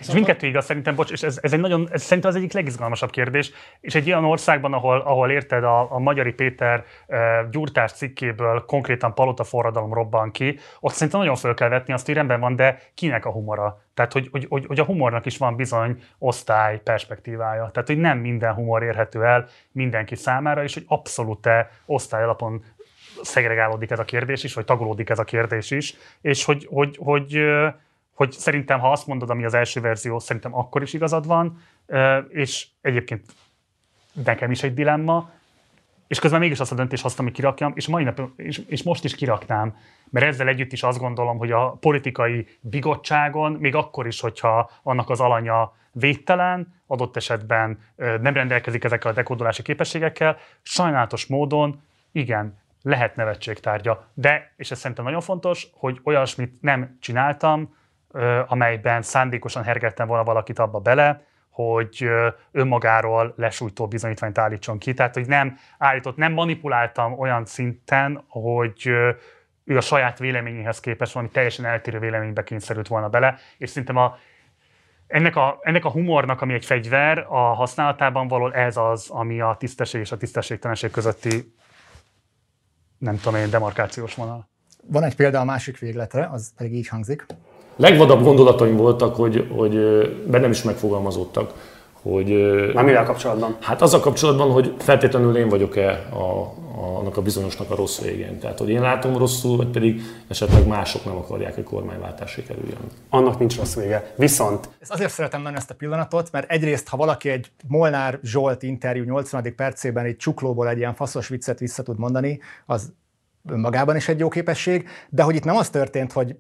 És mindkettő igaz szerintem, bocs, és ez, ez, egy nagyon, ez szerintem az egyik legizgalmasabb kérdés, és egy olyan országban, ahol, ahol érted, a, a Magyari Péter e, gyúrtás cikkéből konkrétan palota forradalom robban ki, ott szerintem nagyon föl kell vetni azt, hogy rendben van, de kinek a humora? Tehát, hogy, hogy, hogy, hogy a humornak is van bizony osztály perspektívája. Tehát, hogy nem minden humor érhető el mindenki számára, és hogy abszolút osztály alapon szegregálódik ez a kérdés is, vagy tagolódik ez a kérdés is, és hogy, hogy, hogy, hogy hogy szerintem, ha azt mondod, ami az első verzió, szerintem akkor is igazad van, és egyébként nekem is egy dilemma, és közben mégis azt a döntést hoztam, hogy kirakjam, és mai nap, és, és most is kiraknám, mert ezzel együtt is azt gondolom, hogy a politikai bigottságon, még akkor is, hogyha annak az alanya védtelen, adott esetben nem rendelkezik ezekkel a dekódolási képességekkel, sajnálatos módon igen, lehet nevetségtárgya. De, és ez szerintem nagyon fontos, hogy olyasmit nem csináltam, amelyben szándékosan hergettem volna valakit abba bele, hogy önmagáról lesújtó bizonyítványt állítson ki. Tehát, hogy nem állított, nem manipuláltam olyan szinten, hogy ő a saját véleményéhez képest valami teljesen eltérő véleménybe kényszerült volna bele, és szerintem a, ennek a, ennek a humornak, ami egy fegyver, a használatában való ez az, ami a tisztesség és a tisztességtelenség közötti, nem tudom én, demarkációs vonal. Van egy példa a másik végletre, az pedig így hangzik. Legvadabb gondolataim voltak, hogy, hogy bennem is megfogalmazódtak, hogy... Már mivel kapcsolatban? Hát az a kapcsolatban, hogy feltétlenül én vagyok-e a, a, annak a bizonyosnak a rossz végén. Tehát, hogy én látom rosszul, vagy pedig esetleg mások nem akarják, hogy kormányváltásra kerüljön. Annak nincs rossz vége. Viszont... Ezt azért szeretem nagyon ezt a pillanatot, mert egyrészt, ha valaki egy Molnár Zsolt interjú 80. percében egy csuklóból egy ilyen faszos viccet vissza tud mondani, az önmagában is egy jó képesség, de hogy itt nem az történt, hogy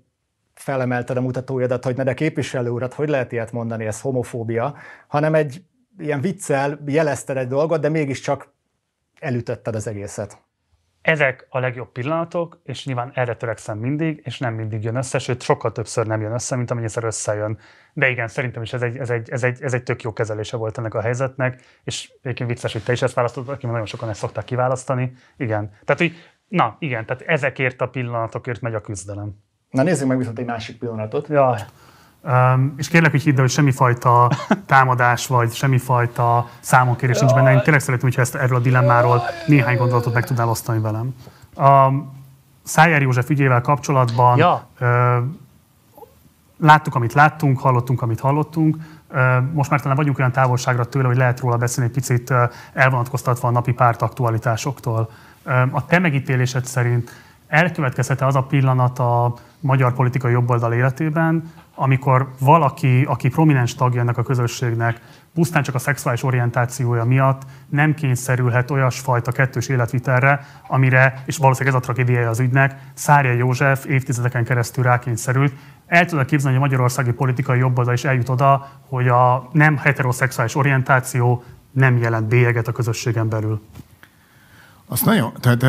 felemelted a mutatójadat, hogy ne de képviselő urat, hogy lehet ilyet mondani, ez homofóbia, hanem egy ilyen viccel jelezted egy dolgot, de mégiscsak elütötted az egészet. Ezek a legjobb pillanatok, és nyilván erre törekszem mindig, és nem mindig jön össze, sőt sokkal többször nem jön össze, mint amennyiszer összejön. De igen, szerintem is ez egy, ez, egy, ez, egy, ez egy tök jó kezelése volt ennek a helyzetnek, és egyébként vicces, hogy te is ezt választottad, aki nagyon sokan ezt szokták kiválasztani. Igen. Tehát, hogy, na igen, tehát ezekért a pillanatokért megy a küzdelem. Na nézzük meg viszont egy másik pillanatot. Ja. Um, és kérlek, hogy hidd el, hogy semmifajta támadás vagy semmifajta számonkérés nincs benne. Én tényleg szeretném, hogyha ezt erről a dilemmáról néhány gondolatot meg tudnál osztani velem. A Szájer József ügyével kapcsolatban ja. uh, láttuk, amit láttunk, hallottunk, amit hallottunk. Uh, most már talán vagyunk olyan távolságra tőle, hogy lehet róla beszélni egy picit uh, elvonatkoztatva a napi párt aktualitásoktól. A te megítélésed szerint elkövetkezhet az a pillanat a magyar politikai jobboldal életében, amikor valaki, aki prominens tagja ennek a közösségnek, pusztán csak a szexuális orientációja miatt nem kényszerülhet olyasfajta kettős életvitelre, amire, és valószínűleg ez a tragédiája az ügynek, Szárja József évtizedeken keresztül rákényszerült. El tudod képzelni, hogy a magyarországi politikai jobboldal is eljut oda, hogy a nem heteroszexuális orientáció nem jelent bélyeget a közösségen belül. Azt nagyon, tehát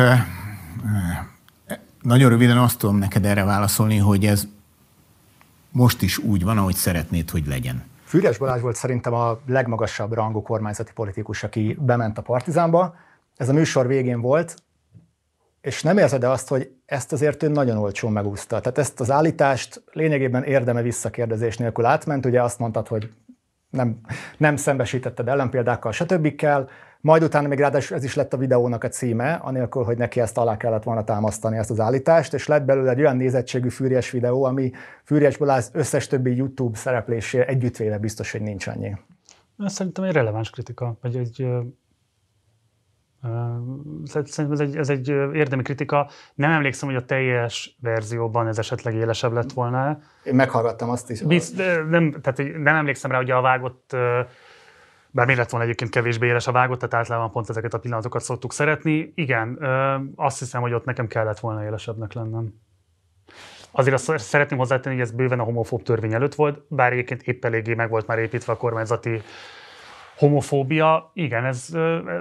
nagyon röviden azt tudom neked erre válaszolni, hogy ez most is úgy van, ahogy szeretnéd, hogy legyen. Fűrjes Balázs volt szerintem a legmagasabb rangú kormányzati politikus, aki bement a Partizánba. Ez a műsor végén volt, és nem érzed azt, hogy ezt azért ő nagyon olcsón megúszta. Tehát ezt az állítást lényegében érdeme visszakérdezés nélkül átment. Ugye azt mondtad, hogy nem, nem szembesítetted ellenpéldákkal, stb. Majd utána még ráadásul ez is lett a videónak a címe, anélkül, hogy neki ezt alá kellett volna támasztani, ezt az állítást, és lett belőle egy olyan nézettségű fűrjes videó, ami fűrjes az összes többi YouTube szereplésé együttvéve biztos, hogy nincs annyi. Szerintem egy releváns kritika, vagy egy Szerintem ez egy, ez egy érdemi kritika. Nem emlékszem, hogy a teljes verzióban ez esetleg élesebb lett volna. Én meghallgattam azt is. Bizt, nem, tehát nem emlékszem rá, hogy a vágott bár mi lett volna egyébként kevésbé éles a vágott, tehát általában pont ezeket a pillanatokat szoktuk szeretni. Igen, azt hiszem, hogy ott nekem kellett volna élesebbnek lennem. Azért azt szeretném hozzátenni, hogy ez bőven a homofób törvény előtt volt, bár egyébként épp eléggé meg volt már építve a kormányzati homofóbia. Igen, ez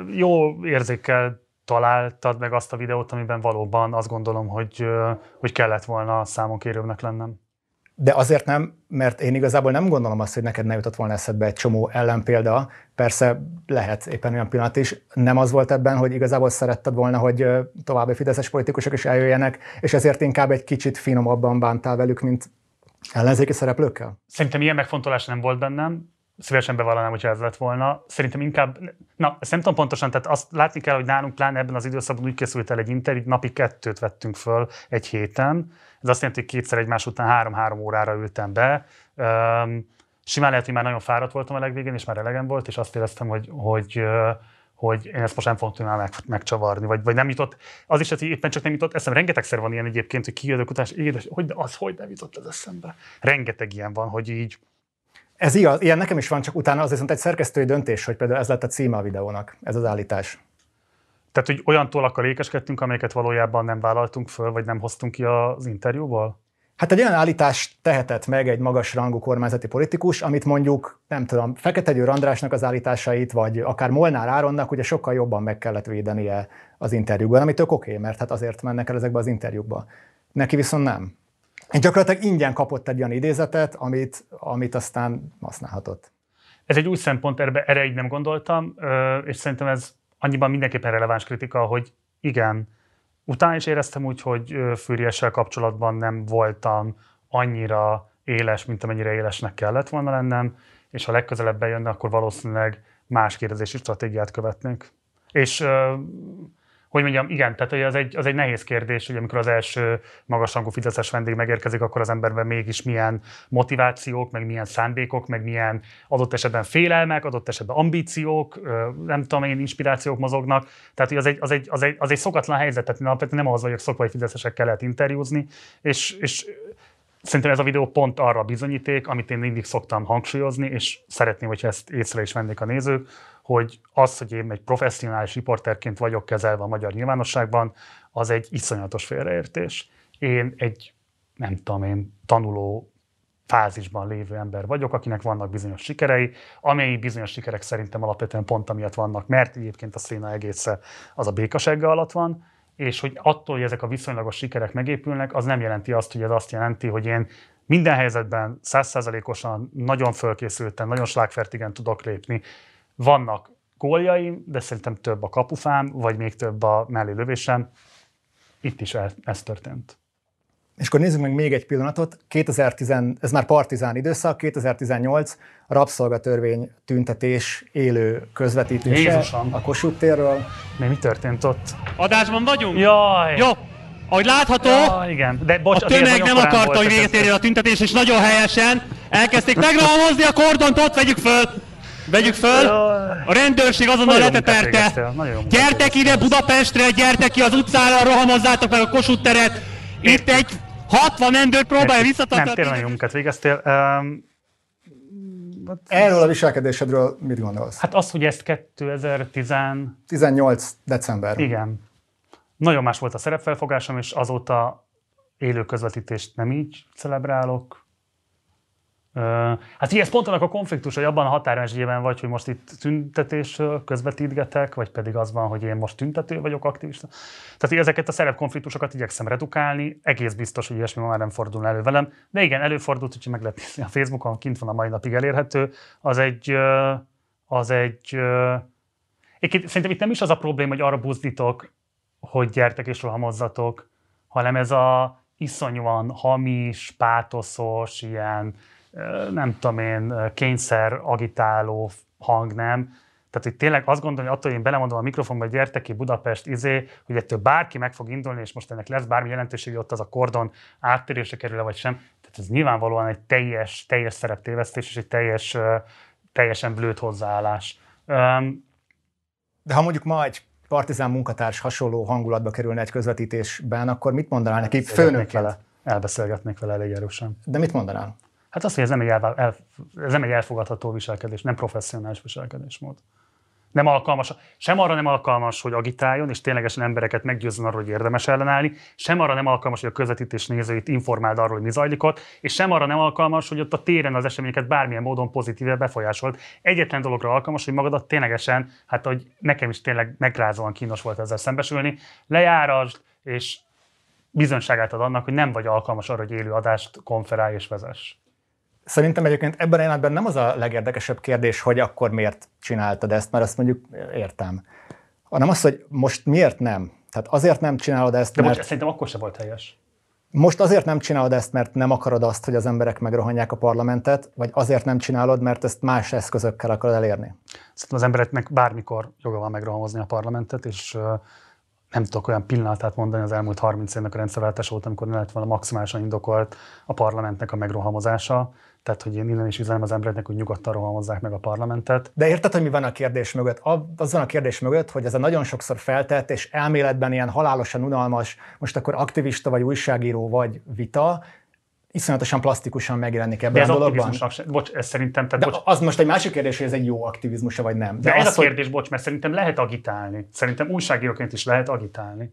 jó érzékkel találtad meg azt a videót, amiben valóban azt gondolom, hogy, hogy kellett volna számonkérőbbnek lennem. De azért nem, mert én igazából nem gondolom azt, hogy neked ne jutott volna eszedbe egy csomó ellenpélda. Persze lehet éppen olyan pillanat is. Nem az volt ebben, hogy igazából szeretted volna, hogy további fideszes politikusok is eljöjjenek, és ezért inkább egy kicsit finomabban bántál velük, mint ellenzéki szereplőkkel? Szerintem ilyen megfontolás nem volt bennem. Szívesen bevallanám, hogyha ez lett volna. Szerintem inkább, na, ezt nem tudom pontosan, tehát azt látni kell, hogy nálunk pláne ebben az időszakban úgy készült el egy interjú, napi kettőt vettünk föl egy héten, ez azt jelenti, hogy kétszer egymás után három-három órára ültem be. Simán lehet, hogy már nagyon fáradt voltam a legvégén, és már elegem volt, és azt éreztem, hogy, hogy hogy én ezt most nem fogom tudni meg, megcsavarni, vagy, vagy nem jutott, az is, hogy éppen csak nem jutott eszem. Rengetegszer van ilyen egyébként, hogy kijövök után, és édes, hogy az, hogy nem jutott ez eszembe. Rengeteg ilyen van, hogy így. Ez igaz, ilyen nekem is van, csak utána az viszont egy szerkesztői döntés, hogy például ez lett a címe a videónak, ez az állítás. Tehát, hogy olyan tollakkal ékeskedtünk, amelyeket valójában nem vállaltunk föl, vagy nem hoztunk ki az interjúból? Hát egy olyan állítást tehetett meg egy magas rangú kormányzati politikus, amit mondjuk, nem tudom, Fekete Győr Andrásnak az állításait, vagy akár Molnár Áronnak ugye sokkal jobban meg kellett védenie az interjúban, ami tök oké, okay, mert hát azért mennek el ezekbe az interjúkba. Neki viszont nem. Gyakorlatilag ingyen kapott egy olyan idézetet, amit, amit aztán használhatott. Ez egy új szempont, erre, erre így nem gondoltam, és szerintem ez annyiban mindenképpen releváns kritika, hogy igen, utána is éreztem úgy, hogy Fűriessel kapcsolatban nem voltam annyira éles, mint amennyire élesnek kellett volna lennem, és ha legközelebb bejönne, akkor valószínűleg más kérdezési stratégiát követnék. És hogy mondjam, igen, tehát az egy, az egy nehéz kérdés, hogy amikor az első magasrangú fideszes vendég megérkezik, akkor az emberben mégis milyen motivációk, meg milyen szándékok, meg milyen adott esetben félelmek, adott esetben ambíciók, nem tudom én, inspirációk mozognak. Tehát az egy, az egy, az egy, az egy szokatlan helyzet, tehát nem ahhoz vagyok szokva, hogy fideszesekkel lehet interjúzni, és, és Szerintem ez a videó pont arra bizonyíték, amit én mindig szoktam hangsúlyozni, és szeretném, hogyha ezt észre is vennék a nézők, hogy az, hogy én egy professzionális riporterként vagyok kezelve a magyar nyilvánosságban, az egy iszonyatos félreértés. Én egy, nem tudom én, tanuló fázisban lévő ember vagyok, akinek vannak bizonyos sikerei, amely bizonyos sikerek szerintem alapvetően pont amiatt vannak, mert egyébként a széna egésze az a békasegge alatt van, és hogy attól, hogy ezek a viszonylagos sikerek megépülnek, az nem jelenti azt, hogy ez azt jelenti, hogy én minden helyzetben százszázalékosan, nagyon fölkészülten, nagyon slágfertigen tudok lépni. Vannak góljaim, de szerintem több a kapufám, vagy még több a mellé lövésem. Itt is ez történt. És akkor nézzük meg még egy pillanatot. 2010, ez már partizán időszak, 2018 a rabszolgatörvény tüntetés élő közvetítése Jézusom. a Kossuth térről. Mi, mi történt ott? Adásban vagyunk? Jaj! Jó, ahogy látható, Ja, igen. De bocs, a tömeg nem akarta, hogy véget érjen a tüntetés, és nagyon helyesen elkezdték megrohamozni a kordont, ott vegyük föl! Vegyük föl! A rendőrség azonnal munkát Gyertek ide Budapestre, gyertek ki az utcára, rohamozzátok meg a Kossuth teret. Itt egy 60 rendőr próbálja Nem, visszatartani. tényleg nagyon jó munkát végeztél. Um, Erről a viselkedésedről mit gondolsz? hát az, hogy ezt 2010 18 december. Igen. Nagyon más volt a szerepfelfogásom, és azóta élő közvetítést nem így celebrálok. Hát ugye ez pont annak a konfliktus, hogy abban a határmesdjében vagy, hogy most itt tüntetésről közvetítgetek, vagy pedig az van, hogy én most tüntető vagyok, aktivista. Tehát ezeket a szerepkonfliktusokat igyekszem redukálni, egész biztos, hogy ilyesmi már nem fordul elő velem. De igen, előfordult, hogy meg lehet nézni a Facebookon, kint van a mai napig elérhető, az egy, az egy Egyébként szerintem itt nem is az a probléma, hogy arra buzdítok, hogy gyertek és rohamozzatok, hanem ez a iszonyúan hamis, pátoszos, ilyen, nem tudom én, kényszer agitáló hang, nem? Tehát, hogy tényleg azt gondolom, hogy attól, hogy én belemondom a mikrofonba, hogy gyertek ki Budapest izé, hogy ettől bárki meg fog indulni, és most ennek lesz bármi jelentősége, ott az a kordon áttörésre kerül vagy sem. Tehát ez nyilvánvalóan egy teljes, teljes szereptévesztés, és egy teljes, teljesen blőtt hozzáállás. Öm, De ha mondjuk ma egy partizán munkatárs hasonló hangulatba kerülne egy közvetítésben, akkor mit mondanál neki főnökként? vele. Elbeszélgetnék vele elég erősen. De mit mondanál? Hát azt, hogy ez nem egy, el, el, ez nem egy elfogadható viselkedés, nem professzionális viselkedésmód. Nem alkalmas, sem arra nem alkalmas, hogy agitáljon, és ténylegesen embereket meggyőzzön arról, hogy érdemes ellenállni, sem arra nem alkalmas, hogy a közvetítés nézőit informáld arról, hogy mi zajlik ott, és sem arra nem alkalmas, hogy ott a téren az eseményeket bármilyen módon pozitíve befolyásolt. Egyetlen dologra alkalmas, hogy magadat ténylegesen, hát hogy nekem is tényleg megrázóan kínos volt ezzel szembesülni, lejárasd, és bizonyságát ad annak, hogy nem vagy alkalmas arra, hogy élő adást konferálj és vezess. Szerintem egyébként ebben a jelenetben nem az a legérdekesebb kérdés, hogy akkor miért csináltad ezt, mert azt mondjuk értem. Hanem az, hogy most miért nem. Tehát azért nem csinálod ezt, De mert most szerintem akkor se volt helyes. most azért nem csinálod ezt, mert nem akarod azt, hogy az emberek megrohanják a parlamentet, vagy azért nem csinálod, mert ezt más eszközökkel akarod elérni. Szerintem az embereknek bármikor joga van megrohamozni a parlamentet, és nem tudok olyan pillanatát mondani az elmúlt 30 évnek a rendszerváltás volt, amikor ne lett volna maximálisan indokolt a parlamentnek a megrohamozása. Tehát, hogy én innen is üzenem az embereknek, hogy nyugodtan rohamozzák meg a parlamentet. De érted, hogy mi van a kérdés mögött? Az van a kérdés mögött, hogy ez a nagyon sokszor feltett és elméletben ilyen halálosan unalmas, most akkor aktivista vagy újságíró vagy vita, iszonyatosan plastikusan megjelenik De ebben ez a dologban. se, bocs, ez szerintem, tehát De bocs, az most egy másik kérdés, hogy ez egy jó aktivizmusa vagy nem. De, de ez az, a kérdés, bocs, mert szerintem lehet agitálni. Szerintem újságíróként is lehet agitálni.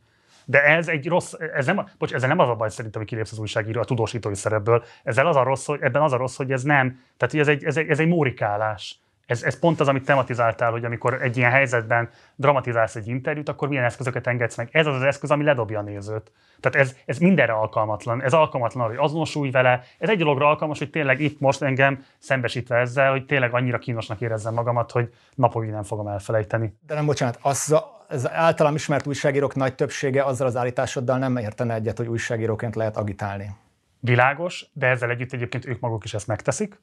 De ez egy rossz, ez nem, bocs, ezzel nem az a baj szerintem, hogy kilépsz az újságíró a tudósítói szerepből. Ezzel az a rossz, hogy ebben az a rossz, hogy ez nem, tehát hogy ez egy, ez egy, ez egy mórikálás. Ez, ez pont az, amit tematizáltál, hogy amikor egy ilyen helyzetben dramatizálsz egy interjút, akkor milyen eszközöket engedsz meg. Ez az az eszköz, ami ledobja a nézőt. Tehát ez, ez mindenre alkalmatlan. Ez alkalmatlan hogy azonosulj vele. Ez egy dologra alkalmas, hogy tényleg itt most engem szembesítve ezzel, hogy tényleg annyira kínosnak érezzem magamat, hogy napokig nem fogom elfelejteni. De nem bocsánat, az, az általam ismert újságírók nagy többsége azzal az állításoddal nem értene egyet, hogy újságíróként lehet agitálni. Világos, de ezzel együtt egyébként ők maguk is ezt megteszik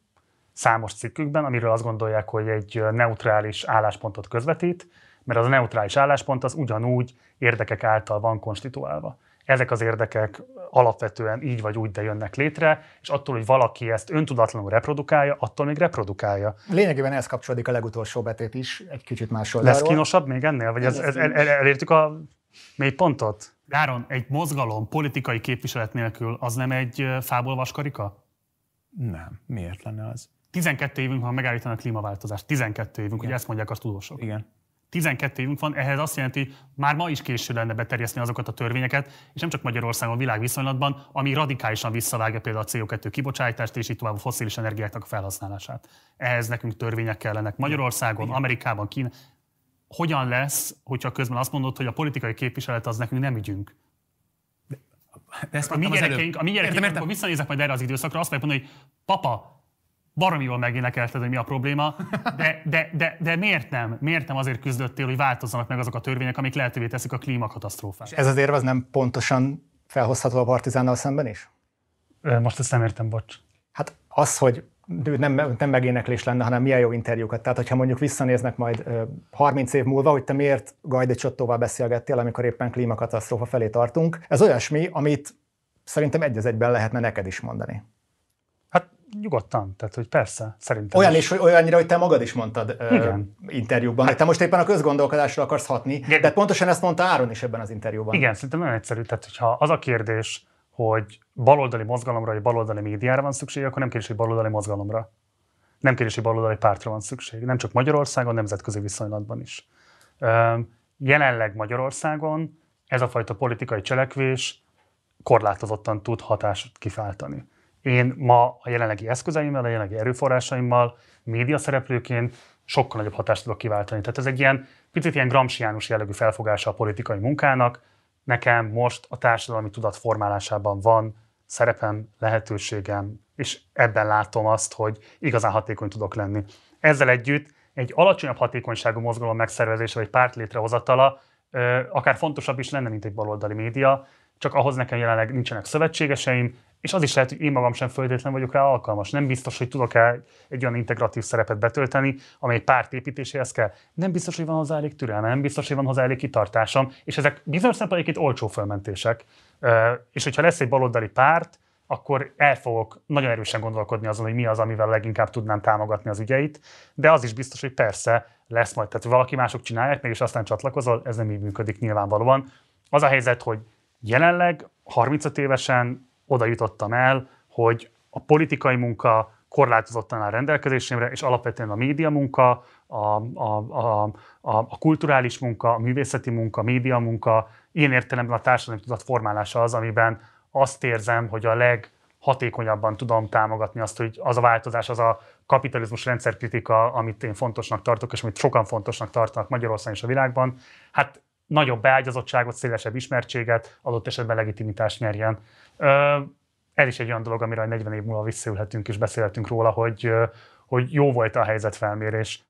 számos cikkükben, amiről azt gondolják, hogy egy neutrális álláspontot közvetít, mert az a neutrális álláspont az ugyanúgy érdekek által van konstituálva. Ezek az érdekek alapvetően így vagy úgy, de jönnek létre, és attól, hogy valaki ezt öntudatlanul reprodukálja, attól még reprodukálja. Lényegében ez kapcsolódik a legutolsó betét is, egy kicsit más oldalról. Lesz kínosabb még ennél? Vagy ez, ez, el, el, elértük a mély pontot? Dáron, egy mozgalom politikai képviselet nélkül az nem egy fából vaskarika? Nem. Miért lenne az? 12 évünk van megállítani a klímaváltozást. 12 évünk, Igen. ugye ezt mondják a tudósok. Igen. 12 évünk van, ehhez azt jelenti, hogy már ma is késő lenne beterjeszteni azokat a törvényeket, és nem csak Magyarországon, világviszonylatban, ami radikálisan visszavágja például a CO2 kibocsátást, és így tovább a foszilis energiáknak a felhasználását. Ehhez nekünk törvények kellenek Magyarországon, Igen. Amerikában, Kína. Hogyan lesz, hogyha közben azt mondod, hogy a politikai képviselet az nekünk nem ügyünk? De ezt a mi gyerekeink, a mi gyerekeink, amikor visszanézek majd erre az időszakra, azt mondani, hogy papa, baromi jól megénekelted, hogy mi a probléma, de, de, de, de miért nem? Miért nem azért küzdöttél, hogy változzanak meg azok a törvények, amik lehetővé teszik a klímakatasztrófát? És ez az érv az nem pontosan felhozható a partizánnal szemben is? Most ezt nem értem, bocs. Hát az, hogy nem, nem megéneklés lenne, hanem milyen jó interjúkat. Tehát, hogyha mondjuk visszanéznek majd 30 év múlva, hogy te miért Gajdi Csottóval beszélgettél, amikor éppen klímakatasztrófa felé tartunk, ez olyasmi, amit szerintem egy az egyben lehetne neked is mondani nyugodtan, tehát hogy persze, szerintem. Olyan is, hogy olyannyira, hogy te magad is mondtad Igen. Uh, interjúkban, hát, hogy te most éppen a közgondolkodásra akarsz hatni, Igen. de pontosan ezt mondta Áron is ebben az interjúban. Igen, szerintem nagyon egyszerű, tehát hogyha az a kérdés, hogy baloldali mozgalomra vagy baloldali médiára van szükség, akkor nem kérdés, hogy baloldali mozgalomra. Nem kérdés, hogy baloldali pártra van szükség. Nem csak Magyarországon, nemzetközi viszonylatban is. Jelenleg Magyarországon ez a fajta politikai cselekvés korlátozottan tud hatást kifáltani. Én ma a jelenlegi eszközeimmel, a jelenlegi erőforrásaimmal, média szereplőként sokkal nagyobb hatást tudok kiváltani. Tehát ez egy ilyen picit ilyen gramsciánus jellegű felfogása a politikai munkának. Nekem most a társadalmi tudat formálásában van szerepem, lehetőségem, és ebben látom azt, hogy igazán hatékony tudok lenni. Ezzel együtt egy alacsonyabb hatékonyságú mozgalom megszervezése vagy párt létrehozatala akár fontosabb is lenne, mint egy baloldali média, csak ahhoz nekem jelenleg nincsenek szövetségeseim, és az is lehet, hogy én magam sem föltétlen vagyok rá alkalmas. Nem biztos, hogy tudok-e egy olyan integratív szerepet betölteni, amely párt építéséhez kell. Nem biztos, hogy van hozzá elég türelme, nem biztos, hogy van hozzá elég kitartásom, és ezek bizonyos szempontból olcsó fölmentések. És hogyha lesz egy baloldali párt, akkor el fogok nagyon erősen gondolkodni azon, hogy mi az, amivel leginkább tudnám támogatni az ügyeit. De az is biztos, hogy persze lesz majd. Tehát valaki mások csinálják meg, és aztán csatlakozol, ez nem így működik nyilvánvalóan. Az a helyzet, hogy jelenleg 35 évesen oda jutottam el, hogy a politikai munka korlátozottan áll rendelkezésemre, és alapvetően a média munka, a, a, a, a, a kulturális munka, a művészeti munka, a média munka, ilyen értelemben a társadalmi tudat formálása az, amiben azt érzem, hogy a leghatékonyabban tudom támogatni azt, hogy az a változás, az a kapitalizmus rendszerkritika, amit én fontosnak tartok, és amit sokan fontosnak tartanak Magyarországon és a világban, hát nagyobb beágyazottságot, szélesebb ismertséget, adott esetben legitimitást nyerjen. Ez is egy olyan dolog, amire 40 év múlva visszaülhetünk és beszélhetünk róla, hogy, hogy jó volt a helyzetfelmérés.